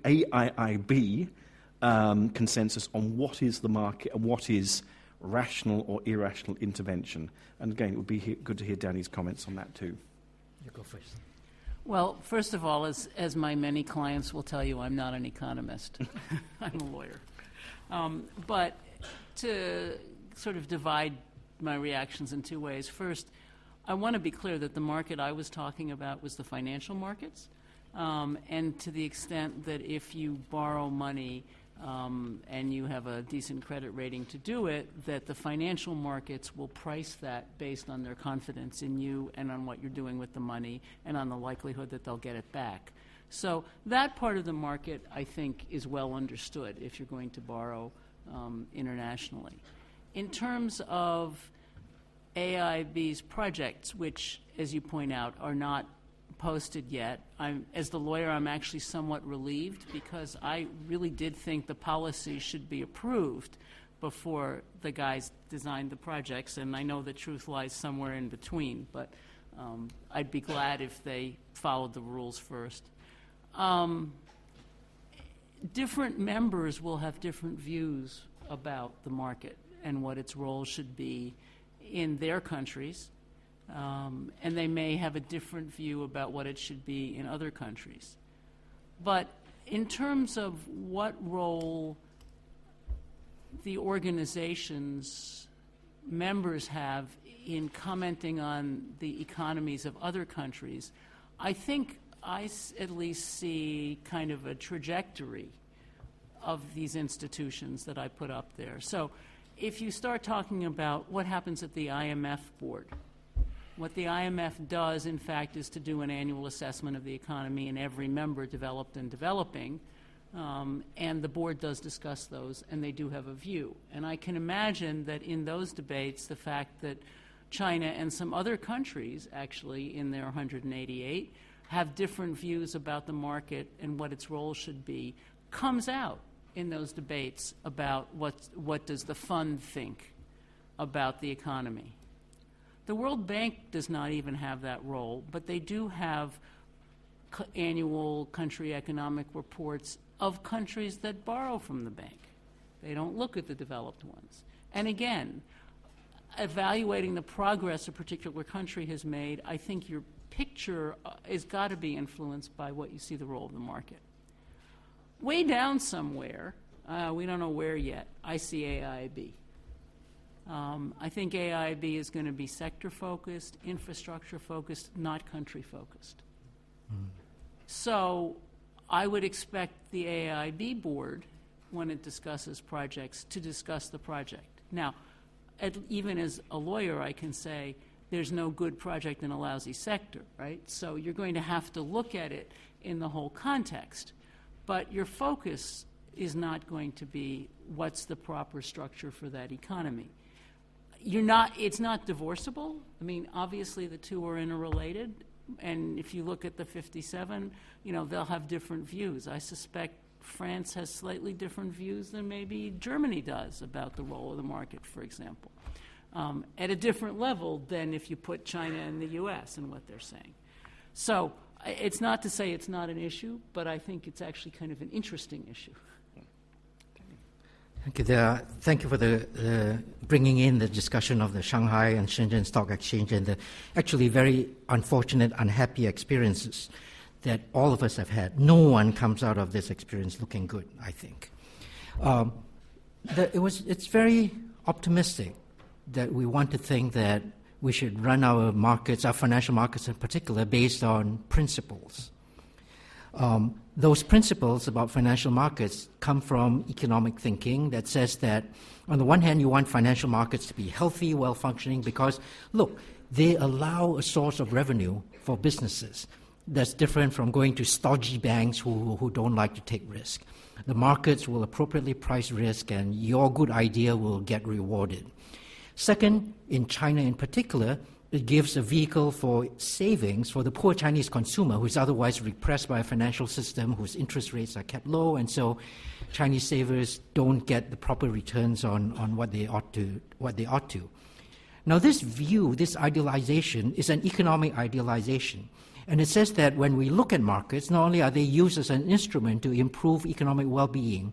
AIIB um, consensus on what is the market and what is rational or irrational intervention. And again, it would be he- good to hear Danny's comments on that too. You go first. Well, first of all, as, as my many clients will tell you, I'm not an economist. [LAUGHS] [LAUGHS] I'm a lawyer. Um, but to sort of divide my reactions in two ways. First, I want to be clear that the market I was talking about was the financial markets. Um, and to the extent that if you borrow money, um, and you have a decent credit rating to do it, that the financial markets will price that based on their confidence in you and on what you're doing with the money and on the likelihood that they'll get it back. So that part of the market, I think, is well understood if you're going to borrow um, internationally. In terms of AIIB's projects, which, as you point out, are not posted yet. I'm, as the lawyer, I'm actually somewhat relieved because I really did think the policy should be approved before the guys designed the projects, and I know the truth lies somewhere in between, but um, I'd be glad if they followed the rules first. Um, different members will have different views about the market and what its role should be in their countries um, and they may have a different view about what it should be in other countries. But in terms of what role the organization's members have in commenting on the economies of other countries, I think I at least see kind of a trajectory of these institutions that I put up there. So if you start talking about what happens at the IMF board, what the IMF does, in fact, is to do an annual assessment of the economy in every member, developed and developing. Um, and the board does discuss those, and they do have a view. And I can imagine that in those debates, the fact that China and some other countries, actually, in their 188, have different views about the market and what its role should be, comes out in those debates about what, what does the fund think about the economy. The World Bank does not even have that role, but they do have annual country economic reports of countries that borrow from the bank. They don't look at the developed ones. And again, evaluating the progress a particular country has made, I think your picture uh, has got to be influenced by what you see the role of the market. Way down somewhere, uh, we don't know where yet, I see AIIB. Um, I think AIIB is going to be sector focused, infrastructure focused, not country focused. Mm. So I would expect the AIIB board, when it discusses projects, to discuss the project. Now, at, even as a lawyer, I can say there's no good project in a lousy sector, right? So you're going to have to look at it in the whole context. But your focus is not going to be what's the proper structure for that economy. You're not, it's not divorceable. I mean, obviously the two are interrelated. And if you look at the 57, you know, they'll have different views. I suspect France has slightly different views than maybe Germany does about the role of the market, for example, um, at a different level than if you put China and the US and what they're saying. So it's not to say it's not an issue, but I think it's actually kind of an interesting issue. Thank you. There, thank you for the bringing in the discussion of the Shanghai and Shenzhen Stock Exchange and the actually very unfortunate, unhappy experiences that all of us have had. No one comes out of this experience looking good, I think. Um, the, it was, it's very optimistic that we want to think that we should run our markets, our financial markets in particular, based on principles. Um, those principles about financial markets come from economic thinking that says that, on the one hand, you want financial markets to be healthy, well functioning, because, look, they allow a source of revenue for businesses that's different from going to stodgy banks who, who don't like to take risk. The markets will appropriately price risk, and your good idea will get rewarded. Second, in China in particular, it gives a vehicle for savings for the poor Chinese consumer who is otherwise repressed by a financial system whose interest rates are kept low, and so Chinese savers don't get the proper returns on, on what they ought to what they ought to. Now this view, this idealization, is an economic idealization. And it says that when we look at markets, not only are they used as an instrument to improve economic well being,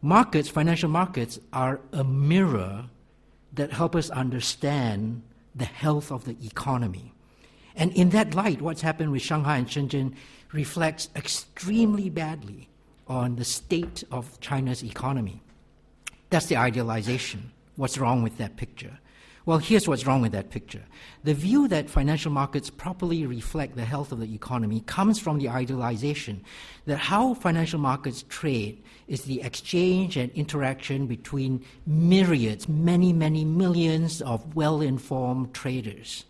markets, financial markets, are a mirror that help us understand the health of the economy. And in that light, what's happened with Shanghai and Shenzhen reflects extremely badly on the state of China's economy. That's the idealization. What's wrong with that picture? Well, here's what's wrong with that picture. The view that financial markets properly reflect the health of the economy comes from the idealization that how financial markets trade is the exchange and interaction between myriads, many, many millions of well informed traders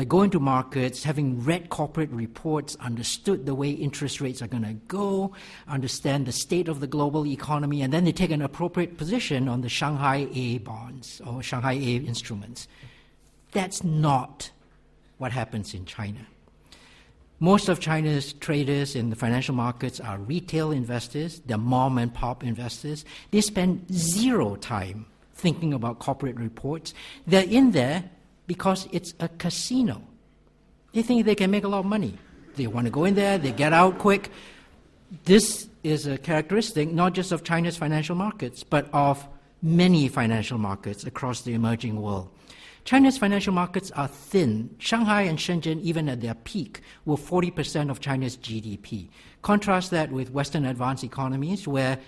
they go into markets having read corporate reports, understood the way interest rates are going to go, understand the state of the global economy, and then they take an appropriate position on the Shanghai A bonds or Shanghai A instruments. That's not what happens in China. Most of China's traders in the financial markets are retail investors, they're mom and pop investors. They spend zero time thinking about corporate reports. They're in there because it's a casino. They think they can make a lot of money. They want to go in there, they get out quick. This is a characteristic not just of China's financial markets, but of many financial markets across the emerging world. China's financial markets are thin. Shanghai and Shenzhen, even at their peak, were 40% of China's GDP. Contrast that with Western advanced economies, where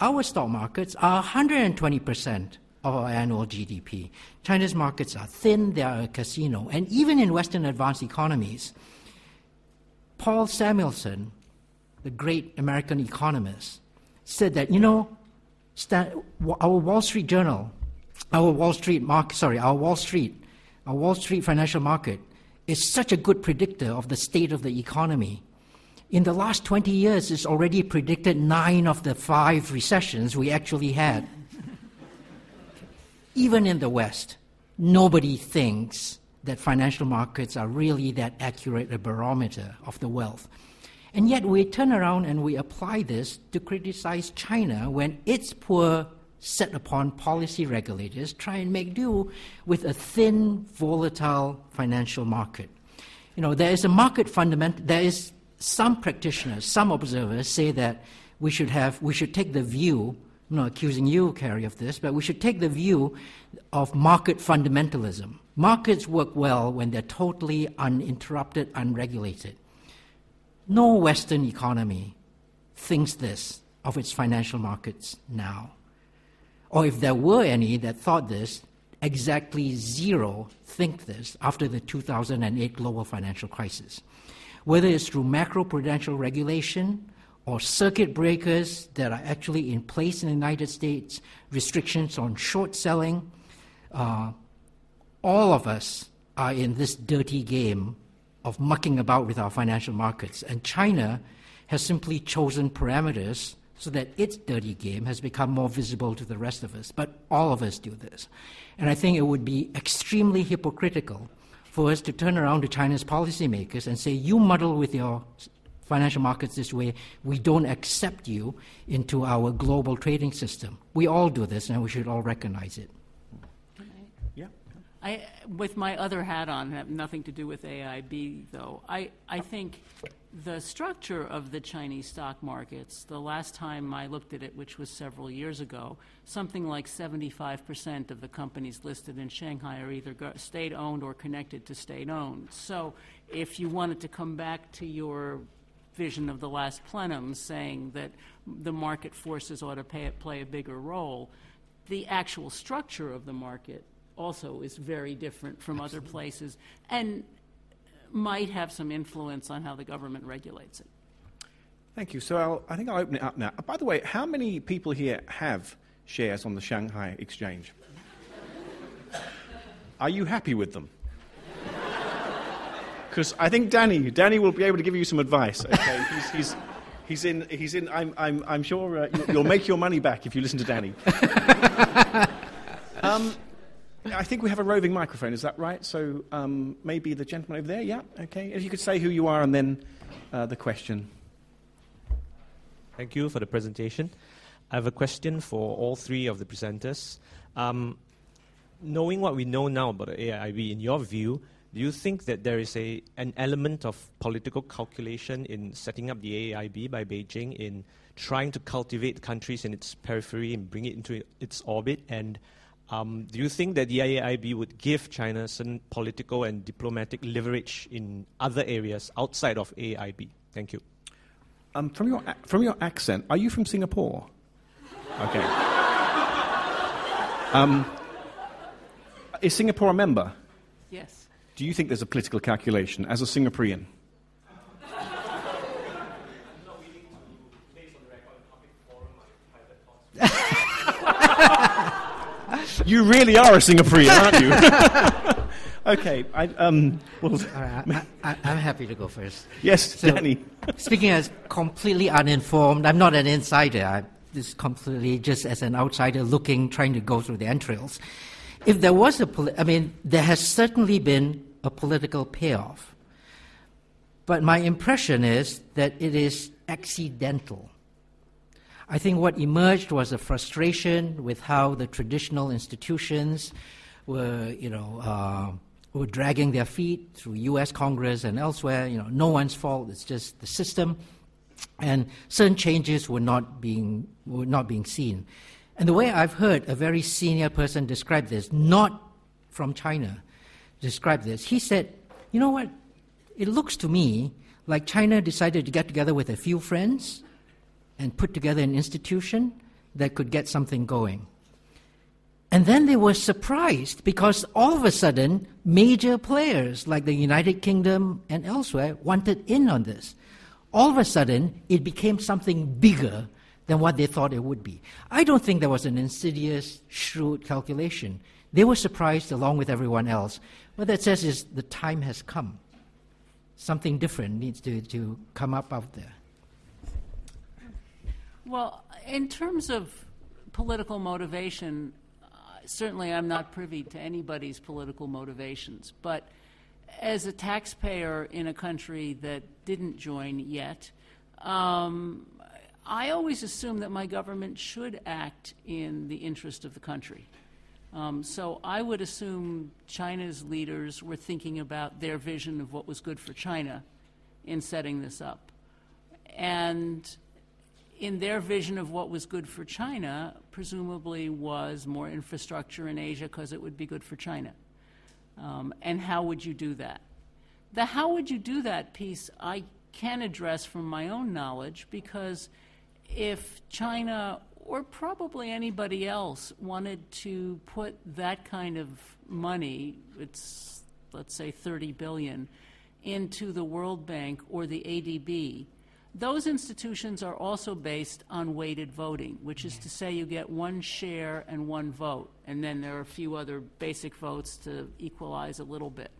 our stock markets are 120% of our annual GDP. China's markets are thin, they are a casino. And even in Western advanced economies, Paul Samuelson, the great American economist, said that, you know, our Wall Street Journal, our Wall Street market, sorry, our Wall Street, our Wall Street financial market is such a good predictor of the state of the economy In the last 20 years, it's already predicted nine of the five recessions we actually had. Even in the West, nobody thinks that financial markets are really that accurate a barometer of the wealth. And yet we turn around and we apply this to criticize China when its poor set upon policy regulators try and make do with a thin, volatile financial market. You know, there is a market fundament, there is some practitioners, some observers say that we should have, we should take the view, I'm not accusing you, Kerry, of this, but we should take the view of market fundamentalism. Markets work well when they're totally uninterrupted, unregulated. No Western economy thinks this of its financial markets now. Or if there were any that thought this, exactly zero think this after the 2008 global financial crisis. Whether it's through macroprudential regulation or circuit breakers that are actually in place in the United States, restrictions on short selling, uh, all of us are in this dirty game of mucking about with our financial markets. And China has simply chosen parameters so that its dirty game has become more visible to the rest of us. But all of us do this. And I think it would be extremely hypocritical for us to turn around to China's policymakers and say, you muddle with your financial markets this way, we don't accept you into our global trading system. We all do this, and we should all recognize it. I, with my other hat on, have nothing to do with AIIB, though. I, I think the structure of the Chinese stock markets, the last time I looked at it, which was several years ago, something like 75% of the companies listed in Shanghai are either state owned or connected to state owned. So if you wanted to come back to your vision of the last plenum saying that the market forces ought to pay, play a bigger role, the actual structure of the market also is very different from Absolutely. other places and might have some influence on how the government regulates it. Thank you. So I'll, i think I'll open it up now. Uh, by the way, how many people here have shares on the Shanghai Exchange? [LAUGHS] Are you happy with them? Because I think Danny, Danny will be able to give you some advice. Okay, he's, he's, he's in. He's in. I'm, I'm, I'm sure uh, you'll, you'll, make your money back if you listen to Danny. [LAUGHS] um, I think we have a roving microphone, is that right? So um, maybe the gentleman over there, yeah, okay. If you could say who you are and then uh, the question. Thank you for the presentation. I have a question for all three of the presenters. Um, knowing what we know now about the AIIB, in your view, do you think that there is a, an element of political calculation in setting up the AIIB by Beijing in trying to cultivate countries in its periphery and bring it into its orbit? And um, do you think that the AIIB would give China some political and diplomatic leverage in other areas outside of AIIB? Thank you. Um, from, your, from your accent, are you from Singapore? Okay. um, is Singapore a member? Yes. Do you think there's a political calculation as a Singaporean? [LAUGHS] you really are a Singaporean, aren't you? [LAUGHS] okay. I, um, well, right, I, am happy to go first. Yes, so, Danny. speaking as completely uninformed, I'm not an insider. I'm just completely just as an outsider looking, trying to go through the entrails. If there was a, poli- I mean, there has certainly been a political payoff. But my impression is that it is accidental. I think what emerged was a frustration with how the traditional institutions were, you know, uh, were dragging their feet through U.S. Congress and elsewhere. You know, no one's fault; it's just the system, and certain changes were not being were not being seen. And the way I've heard a very senior person describe this, not from China, describe this, he said, "You know what? It looks to me like China decided to get together with a few friends." and put together an institution that could get something going. And then they were surprised because all of a sudden, major players like the United Kingdom and elsewhere wanted in on this. All of a sudden, it became something bigger than what they thought it would be. I don't think there was an insidious, shrewd calculation. They were surprised along with everyone else. What that says is the time has come. something different needs to, to come up out there. Well, in terms of political motivation, uh, certainly I'm not privy to anybody's political motivations. But as a taxpayer in a country that didn't join yet, um, I always assume that my government should act in the interest of the country. Um, so I would assume China's leaders were thinking about their vision of what was good for China in setting this up. And in their vision of what was good for China, presumably was more infrastructure in Asia because it would be good for China. Um, and how would you do that? The how would you do that piece I can address from my own knowledge because if China or probably anybody else wanted to put that kind of money, it's let's say 30 billion, into the World Bank or the ADB, those institutions are also based on weighted voting, which is to say you get one share and one vote, and then there are a few other basic votes to equalize a little bit.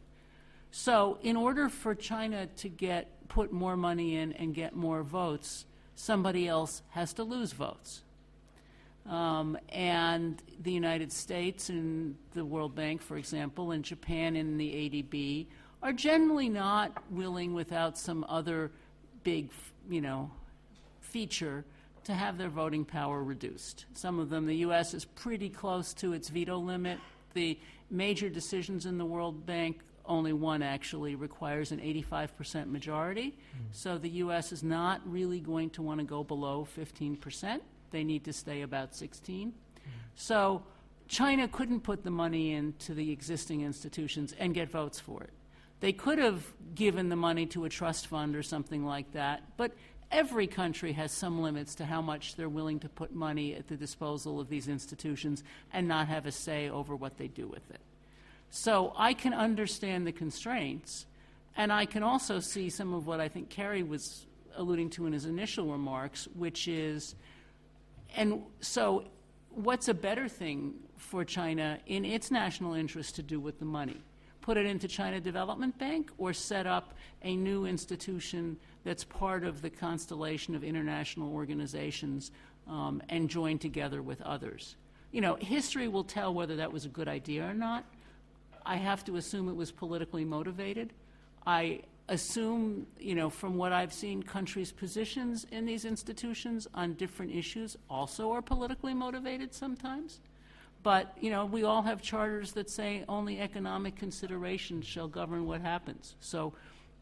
So, in order for China to get put more money in and get more votes, somebody else has to lose votes. Um, and the United States and the World Bank, for example, and Japan and the ADB are generally not willing, without some other big, you know, feature, to have their voting power reduced. Some of them, the U.S. is pretty close to its veto limit. The major decisions in the World Bank only one actually requires an 85% majority. Mm. So the U.S. is not really going to want to go below 15%. They need to stay about 16. Mm. So China couldn't put the money into the existing institutions and get votes for it. They could have given the money to a trust fund or something like that, but every country has some limits to how much they're willing to put money at the disposal of these institutions and not have a say over what they do with it. So I can understand the constraints, and I can also see some of what I think Kerry was alluding to in his initial remarks, which is, and so what's a better thing for China in its national interest to do with the money? Put it into China Development Bank or set up a new institution that's part of the constellation of international organizations um, and join together with others? You know, history will tell whether that was a good idea or not. I have to assume it was politically motivated. I assume, you know, from what I've seen, countries' positions in these institutions on different issues also are politically motivated sometimes. But, you know, we all have charters that say only economic considerations shall govern what happens. So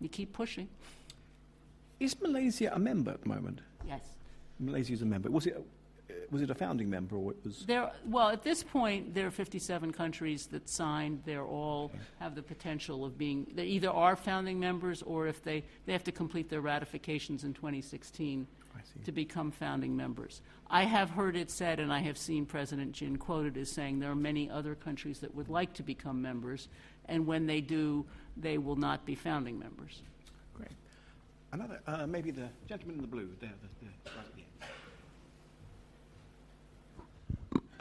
you keep pushing. Is Malaysia a member at the moment? Yes. Malaysia is a member. Was it was it a founding member or it was? There, well, at this point, there are 57 countries that signed. They're all okay. have the potential of being. They either are founding members or if they they have to complete their ratifications in 2016 to become founding members. I have heard it said, and I have seen President Jin quoted as saying there are many other countries that would like to become members, and when they do, they will not be founding members. Great. Another, uh, maybe the gentleman in the blue there. The, the, right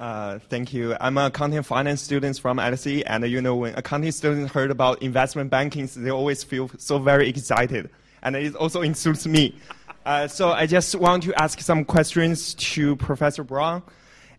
Uh, thank you. I'm a accounting finance student from LSE, and you know, when accounting students heard about investment banking, they always feel so very excited, and it also includes me. Uh, so I just want to ask some questions to Professor Brown.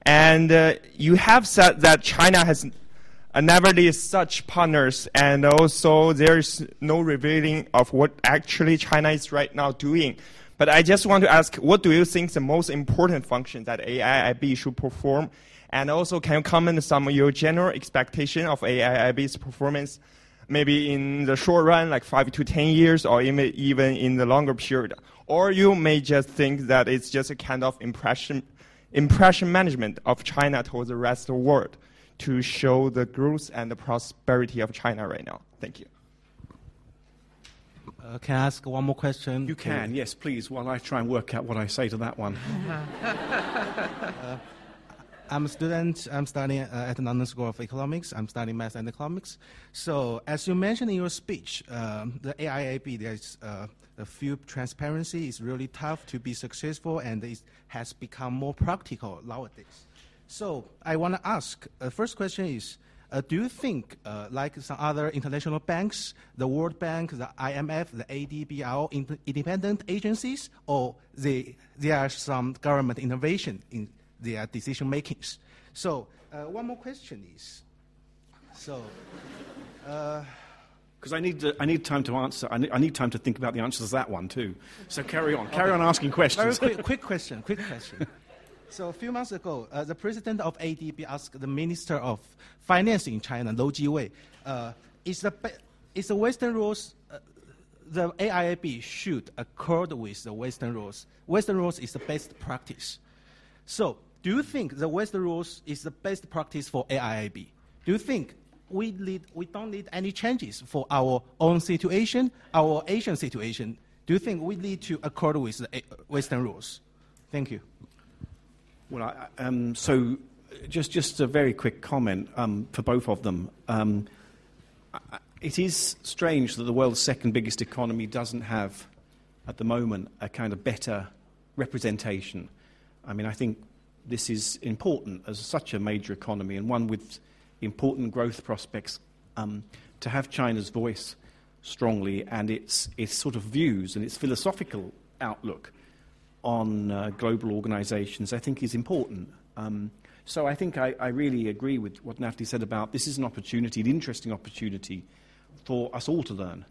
And uh, you have said that China has never nevertheless such partners, and also there's no revealing of what actually China is right now doing. But I just want to ask, what do you think the most important function that AIIB should perform and also, can you comment some of your general expectation of AIIB's performance, maybe in the short run, like five to 10 years, or even in the longer period? Or you may just think that it's just a kind of impression, impression management of China towards the rest of the world to show the growth and the prosperity of China right now. Thank you. Uh, can I ask one more question? You can, yes, please, while I try and work out what I say to that one. uh, I'm a student. I'm studying uh, at the London School of Economics. I'm studying math and economics. So, as you mentioned in your speech, um, the AIIB, there's uh, the field transparency is really tough to be successful, and it has become more practical nowadays. So, I want to ask. The uh, first question is. Uh, do you think, uh, like some other international banks, the World Bank, the IMF, the ADB are all in- independent agencies, or they, there are some government intervention in their decision makings? So, uh, one more question is, so. Because I need, to, I need time to answer. I need, I need time to think about the answers to that one too. So carry on. Carry on asking [LAUGHS] Very questions. quick, quick question. Quick question. [LAUGHS] so a few months ago, uh, the president of ADB asked the minister of finance in China, Lou Jiwei, uh, is the is the Western rules uh, the AIIB should accord with the Western rules. Western rules is the best practice. So, do you think the Western rules is the best practice for AIIB? Do you think we need we don't need any changes for our own situation, our Asian situation? Do you think we need to accord with the Western rules? Thank you. Well, I, um, so just just a very quick comment um, for both of them. Um, it is strange that the world's second biggest economy doesn't have, at the moment, a kind of better representation. I mean, I think this is important as such a major economy and one with important growth prospects um, to have China's voice strongly and its, its sort of views and its philosophical outlook on uh, global organizations, I think is important. Um, so I think I, I really agree with what Nafti said about this is an opportunity, an interesting opportunity for us all to learn.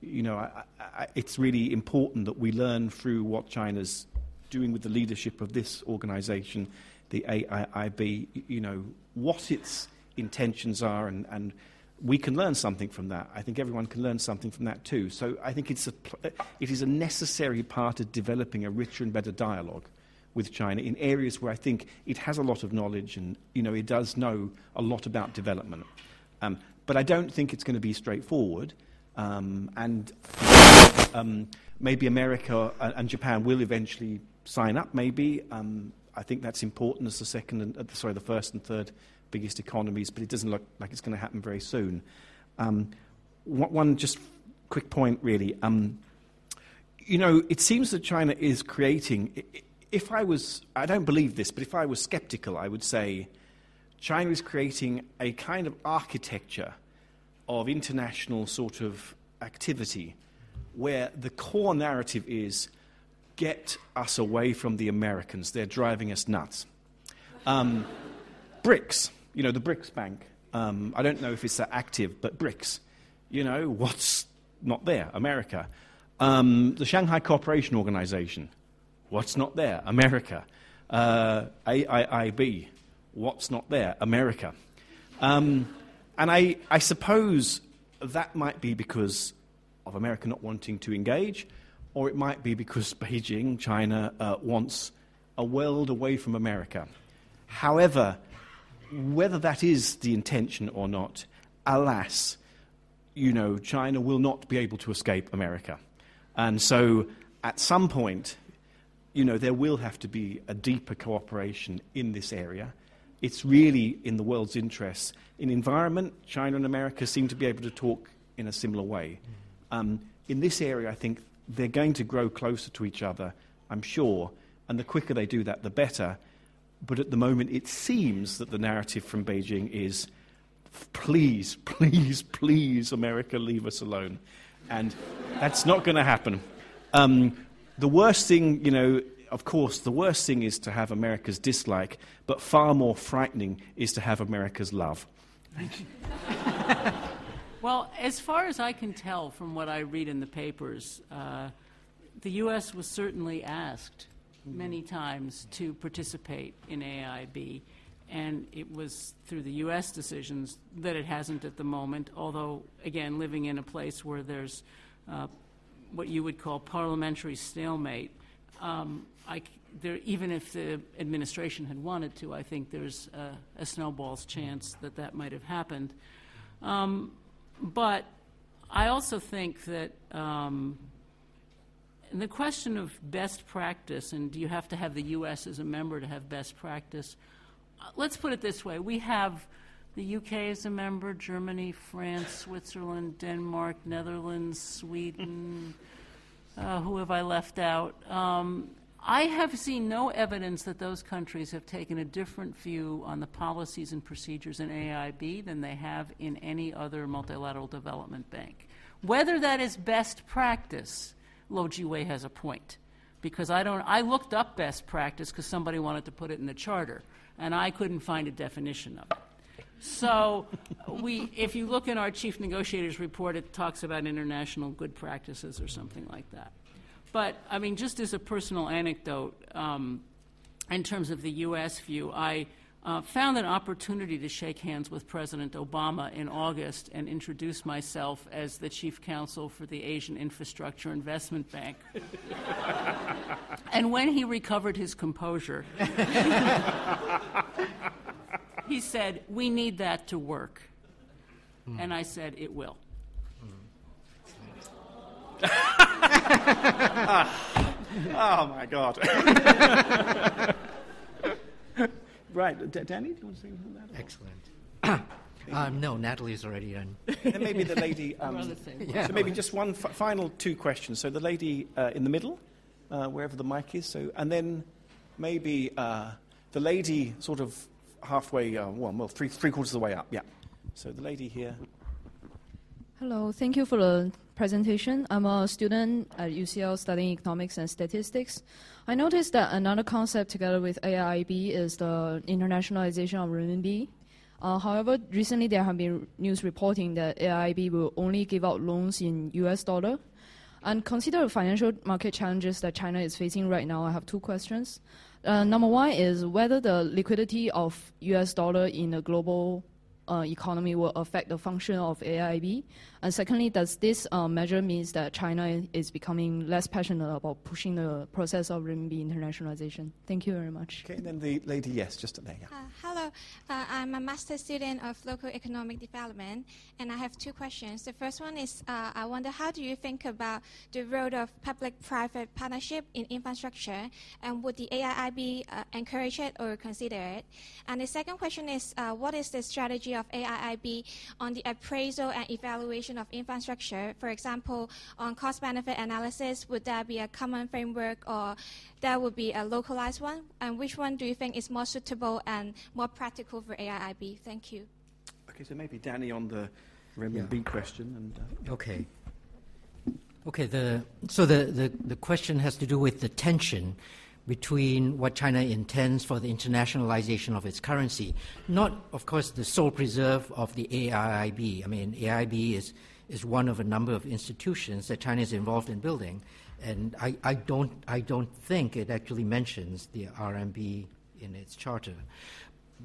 You know, I, I, it's really important that we learn through what China's doing with the leadership of this organization, the AIIB, you know, what its intentions are, and, and we can learn something from that. I think everyone can learn something from that too. So I think it's a, it is a necessary part of developing a richer and better dialogue with China in areas where I think it has a lot of knowledge and you know it does know a lot about development. Um, but I don't think it's going to be straightforward. Um, and um, maybe America and, Japan will eventually sign up. Maybe um, I think that's important as the second and uh, sorry the first and third biggest economies, but it doesn't look like it's going to happen very soon. Um, one, just quick point, really. Um, you know, it seems that China is creating. If I was, I don't believe this, but if I was skeptical, I would say China is creating a kind of architecture of international sort of activity where the core narrative is get us away from the Americans. They're driving us nuts. Um, [LAUGHS] BRICS, you know, the BRICS Bank. Um, I don't know if it's that active, but BRICS. You know, [LAUGHS] what's not there? America. Um, the Shanghai Cooperation Organization. What's not there? America. Uh, AIIB. What's not there? America. Um, and I, I suppose that might be because of America not wanting to engage, or it might be because [LAUGHS] Beijing, China, uh, wants a world away from America. However, whether that is the intention or not, alas, you know, China will not be able to escape America. And so at some point, you know, there will have to be a deeper cooperation in this area. It's really in the world's interests. In environment, China and America seem to be able to talk in a similar way. Um, in this area, I think they're going to grow closer to each other, I'm sure, and the quicker they do that, the better. But at the moment, it seems that the narrative from Beijing is please, [LAUGHS] please, please, America, leave us alone. And that's not going to happen. Um, the worst thing, you know, of course, the worst thing is to have America's dislike, but far more frightening is to have America's love. [LAUGHS] Well, as far as I can tell from what I read in the papers, uh, the U.S. was certainly asked many times to participate in AIIB, and it was through the U.S. decisions that it hasn't at the moment, although, again, living in a place where there's uh, what you would call parliamentary stalemate, um, I there, even if the administration had wanted to, I think there's a, a snowball's chance that that might have happened. Um, but I also think that um, the question of best practice, and do you have to have the U.S. as a member to have best practice? Uh, let's put it this way: we have the UK as a member, Germany, France, Switzerland, Denmark, Netherlands, Sweden. Uh, who have I left out? Um, I have seen no evidence that those countries have taken a different view on the policies and procedures in AIIB than they have in any other multilateral development bank. Whether that is best practice, Lou Jiwei has a point. Because I don't I looked up best practice because somebody wanted to put it in the charter, and I couldn't find a definition of it. So, we, if you look in our chief negotiator's report, it talks about international good practices or something like that. But, I mean, just as a personal anecdote, um, in terms of the U.S. view, I uh, found an opportunity to shake hands with President Obama in August and introduce myself as the chief counsel for the Asian Infrastructure Investment Bank. and when he recovered his composure, [LAUGHS] he said, We need that to work. Mm. And I said, It will. [LAUGHS] [LAUGHS] oh my God. Right, D- Danny, do you want to say anything about that? Excellent. [COUGHS] um, no, Natalie's already done. And maybe the lady. [LAUGHS] Um, yeah. So maybe just one f- final two questions. So the lady uh, in the middle, uh, wherever the mic is. So and then maybe uh, the lady sort of halfway, uh, well, well, three, three quarters of the way up. Yeah. So the lady here. Hello, thank you for the presentation. I'm a student at UCL studying economics and statistics. I noticed that another concept together with AIIB is the internationalization of renminbi. Uh, however, recently there have been news reporting that AIIB will only give out loans in US dollar. And consider the financial market challenges that China is facing right now, I have two questions. Uh, number one is whether the liquidity of US dollar in the global uh, economy will affect the function of AIIB? And secondly, does this uh, measure means that China is becoming less passionate about pushing the process of renminbi internationalization? Thank you very much. Okay, and then the lady, yes, just there. Yeah. Uh, hello, uh, I'm a master student of local economic development, and I have two questions. The first one is, uh, I wonder how do you think about the role of public-private partnership in infrastructure, and would the AIIB uh, encourage it or consider it? And the second question is, what is the strategy of AIIB on the appraisal and evaluation of infrastructure? For example, on cost benefit analysis, would there be a common framework or there would be a localized one? And which one do you think is more suitable and more practical for AIIB? Thank you. Okay, so maybe Danny on the renminbi yeah. question. And, uh, okay. Okay, the, so the, the, the question has to do with the tension between what China intends for the internationalization of its currency. Not, of course, the sole preserve of the AIIB. I mean, AIIB is, is one of a number of institutions that China is involved in building. And I, I, don't, I don't think it actually mentions the RMB in its charter.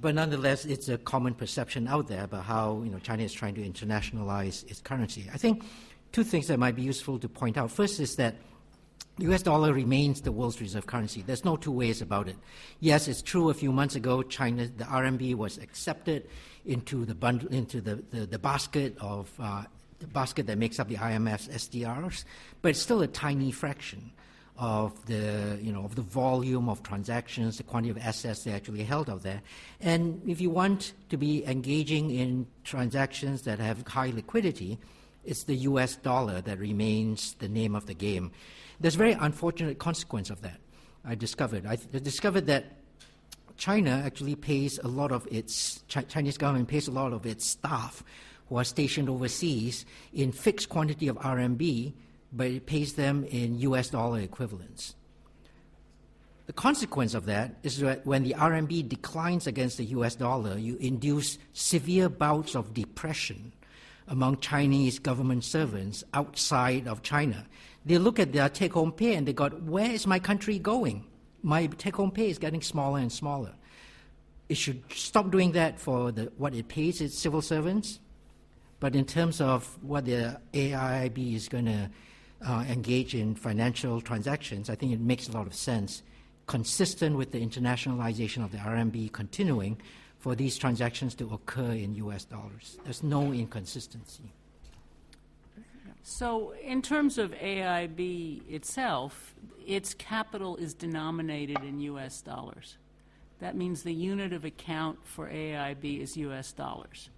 But nonetheless, it's a common perception out there about how you know, China is trying to internationalize its currency. I think two things that might be useful to point out. First is that US dollar remains the world's reserve currency. There's no two ways about it. Yes, it's true a few months ago, China, the RMB was accepted into the bundle, into the, the, the basket of uh, the basket that makes up the IMF's SDRs, but it's still a tiny fraction of the you know of the volume of transactions, the quantity of assets they actually held out there. And if you want to be engaging in transactions that have high liquidity, it's the US dollar that remains the name of the game. There's a very unfortunate consequence of that. I discovered. I th- discovered that China actually pays a lot of its Ch- Chinese government pays a lot of its staff who are stationed overseas in fixed quantity of RMB, but it pays them in U.S. dollar equivalents. The consequence of that is that when the RMB declines against the US dollar, you induce severe bouts of depression among Chinese government servants outside of China. They look at their take home pay and they go, Where is my country going? My take home pay is getting smaller and smaller. It should stop doing that for the, what it pays its civil servants. But in terms of what the AIIB is going to uh, engage in financial transactions, I think it makes a lot of sense, consistent with the internationalization of the RMB continuing, for these transactions to occur in US dollars. There's no inconsistency. So, in terms of AIIB itself, its capital is denominated in US dollars. That means the unit of account for AIIB is US dollars.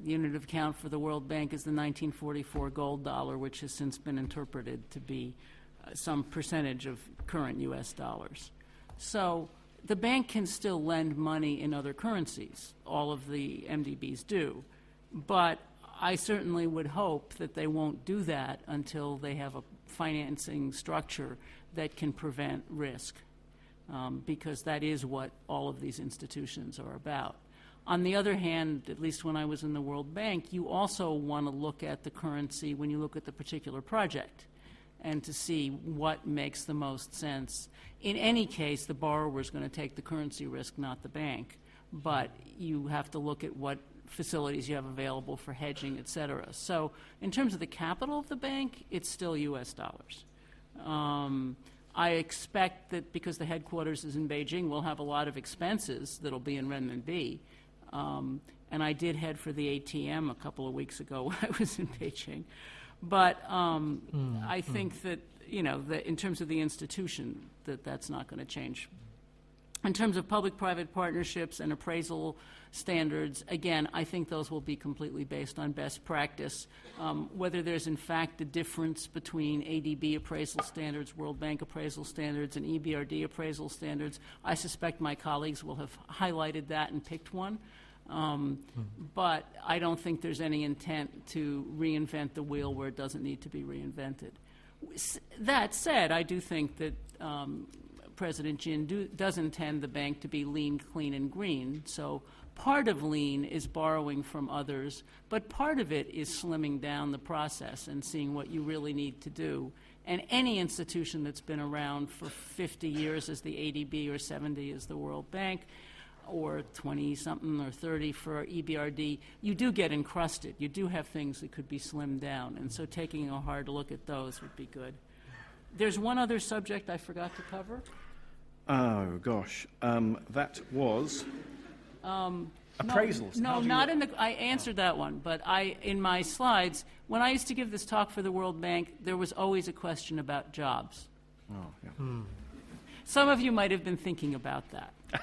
The unit of account for the World Bank is the 1944 gold dollar, which has since been interpreted to be uh, some percentage of current U.S. dollars. So the bank can still lend money in other currencies. All of the MDBs do. But I certainly would hope that they won't do that until they have a financing structure that can prevent risk, um, because that is what all of these institutions are about. On the other hand, at least when I was in the World Bank, you also want to look at the currency when you look at the particular project and to see what makes the most sense. In any case, the borrower is going to take the currency risk, not the bank. But you have to look at what facilities you have available for hedging, et cetera. So, in terms of the capital of the bank, it's still U.S. dollars. Um, I expect that because the headquarters is in Beijing, we'll have a lot of expenses that'll be in renminbi. Um, and I did head for the ATM a couple of weeks ago [LAUGHS] when I was in Beijing. But um, mm, I think mm. that, you know, that in terms of the institution, that that's not going to change. In terms of public private partnerships and appraisal standards, again, I think those will be completely based on best practice. Um, whether there's in fact a difference between ADB appraisal standards, World Bank appraisal standards, and EBRD appraisal standards, I suspect my colleagues will have highlighted that and picked one. Um, but I don't think there's any intent to reinvent the wheel where it doesn't need to be reinvented. That said, I do think that um, President Jin do, does intend the bank to be lean, clean, and green. So part of lean is borrowing from others, but part of it is slimming down the process and seeing what you really need to do. And any institution that's been around for 50 years as the ADB or 70 as the World Bank or 20 something or 30 for EBRD, you do get encrusted. You do have things that could be slimmed down. And so taking a hard look at those would be good. There's one other subject I forgot to cover. Oh, gosh. Um, that was. Um, appraisals. No, no not in the. I answered that one, but I in my slides when I used to give this talk for the World Bank, there was always a question about jobs. Oh, yeah. Hmm. Some of you might have been thinking about that. [LAUGHS]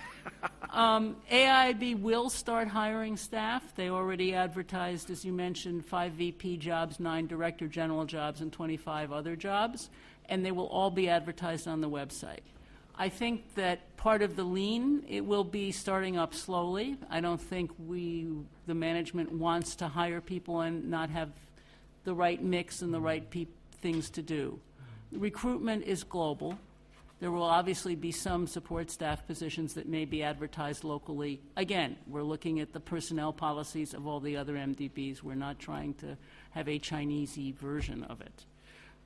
Um, AIIB will start hiring staff. They already advertised, as you mentioned, five VP jobs, nine director general jobs, and 25 other jobs, and they will all be advertised on the website. I think that part of the lean, it will be starting up slowly. I don't think we, the management, wants to hire people and not have the right mix and the right things to do. Recruitment is global. There will obviously be some support staff positions that may be advertised locally. Again, we're looking at the personnel policies of all the other MDBs. We're not trying to have a Chinesey version of it.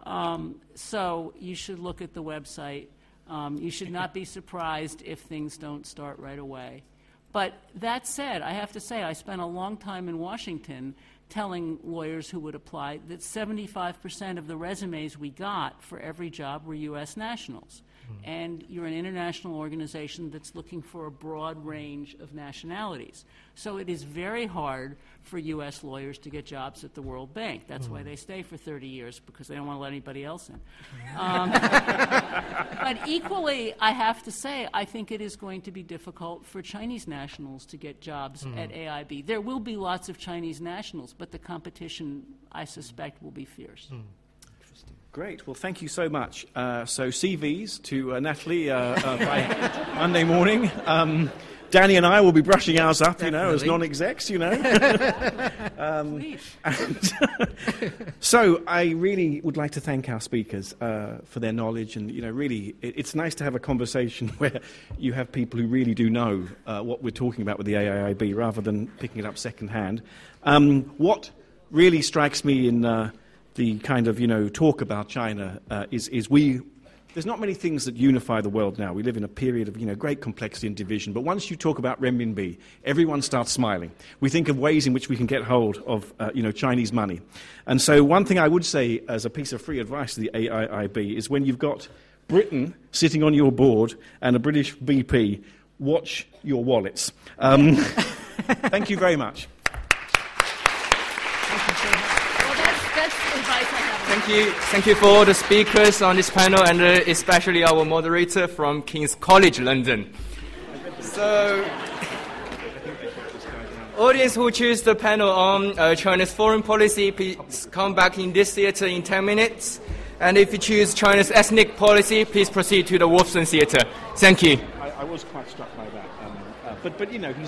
Um, so you should look at the website. Um, you should not be surprised if things don't start right away. But that said, I have to say, I spent a long time in Washington telling lawyers who would apply that 75% of the resumes we got for every job were U.S. nationals. Mm-hmm. and you're an international organization that's looking for a broad range of nationalities. So it is very hard for U.S. lawyers to get jobs at the World Bank. That's mm-hmm. why they stay for 30 years, because they don't want to let anybody else in. Um, [LAUGHS] but equally, I have to say, I think it is going to be difficult for Chinese nationals to get jobs mm-hmm. at AIIB. There will be lots of Chinese nationals, but the competition, I suspect, will be fierce. Mm. Great. Well, thank you so much. Uh, so, CVs to uh, Natalie uh, uh by [LAUGHS] Monday morning. Um, Danny and I will be brushing ours up, Definitely. you know, as non-execs, you know. [LAUGHS] um, and, [LAUGHS] so I really would like to thank our speakers uh, for their knowledge, and you know, really, it, it's nice to have a conversation where you have people who really do know uh, what we're talking about with the AIIB, rather than picking it up secondhand. Um, what really strikes me in uh, the kind of you know talk about China uh, is is we. There's not many things that unify the world now. We live in a period of you know great complexity and division. But once you talk about renminbi, everyone starts smiling. We think of ways in which we can get hold of uh, you know Chinese money. And so one thing I would say as a piece of free advice to the AIIB is when you've got Britain sitting on your board and a British VP, watch your wallets. Um, [LAUGHS] thank you very much. Thank you. Thank you for all the speakers on this panel and uh, especially our moderator from King's College London. So, audience who choose the panel on uh, China's foreign policy, please come back in this theater in 10 minutes. And if you choose China's ethnic policy, please proceed to the Wolfson Theatre. Thank you. I, I was quite struck by that. Um, uh, but, but, you know,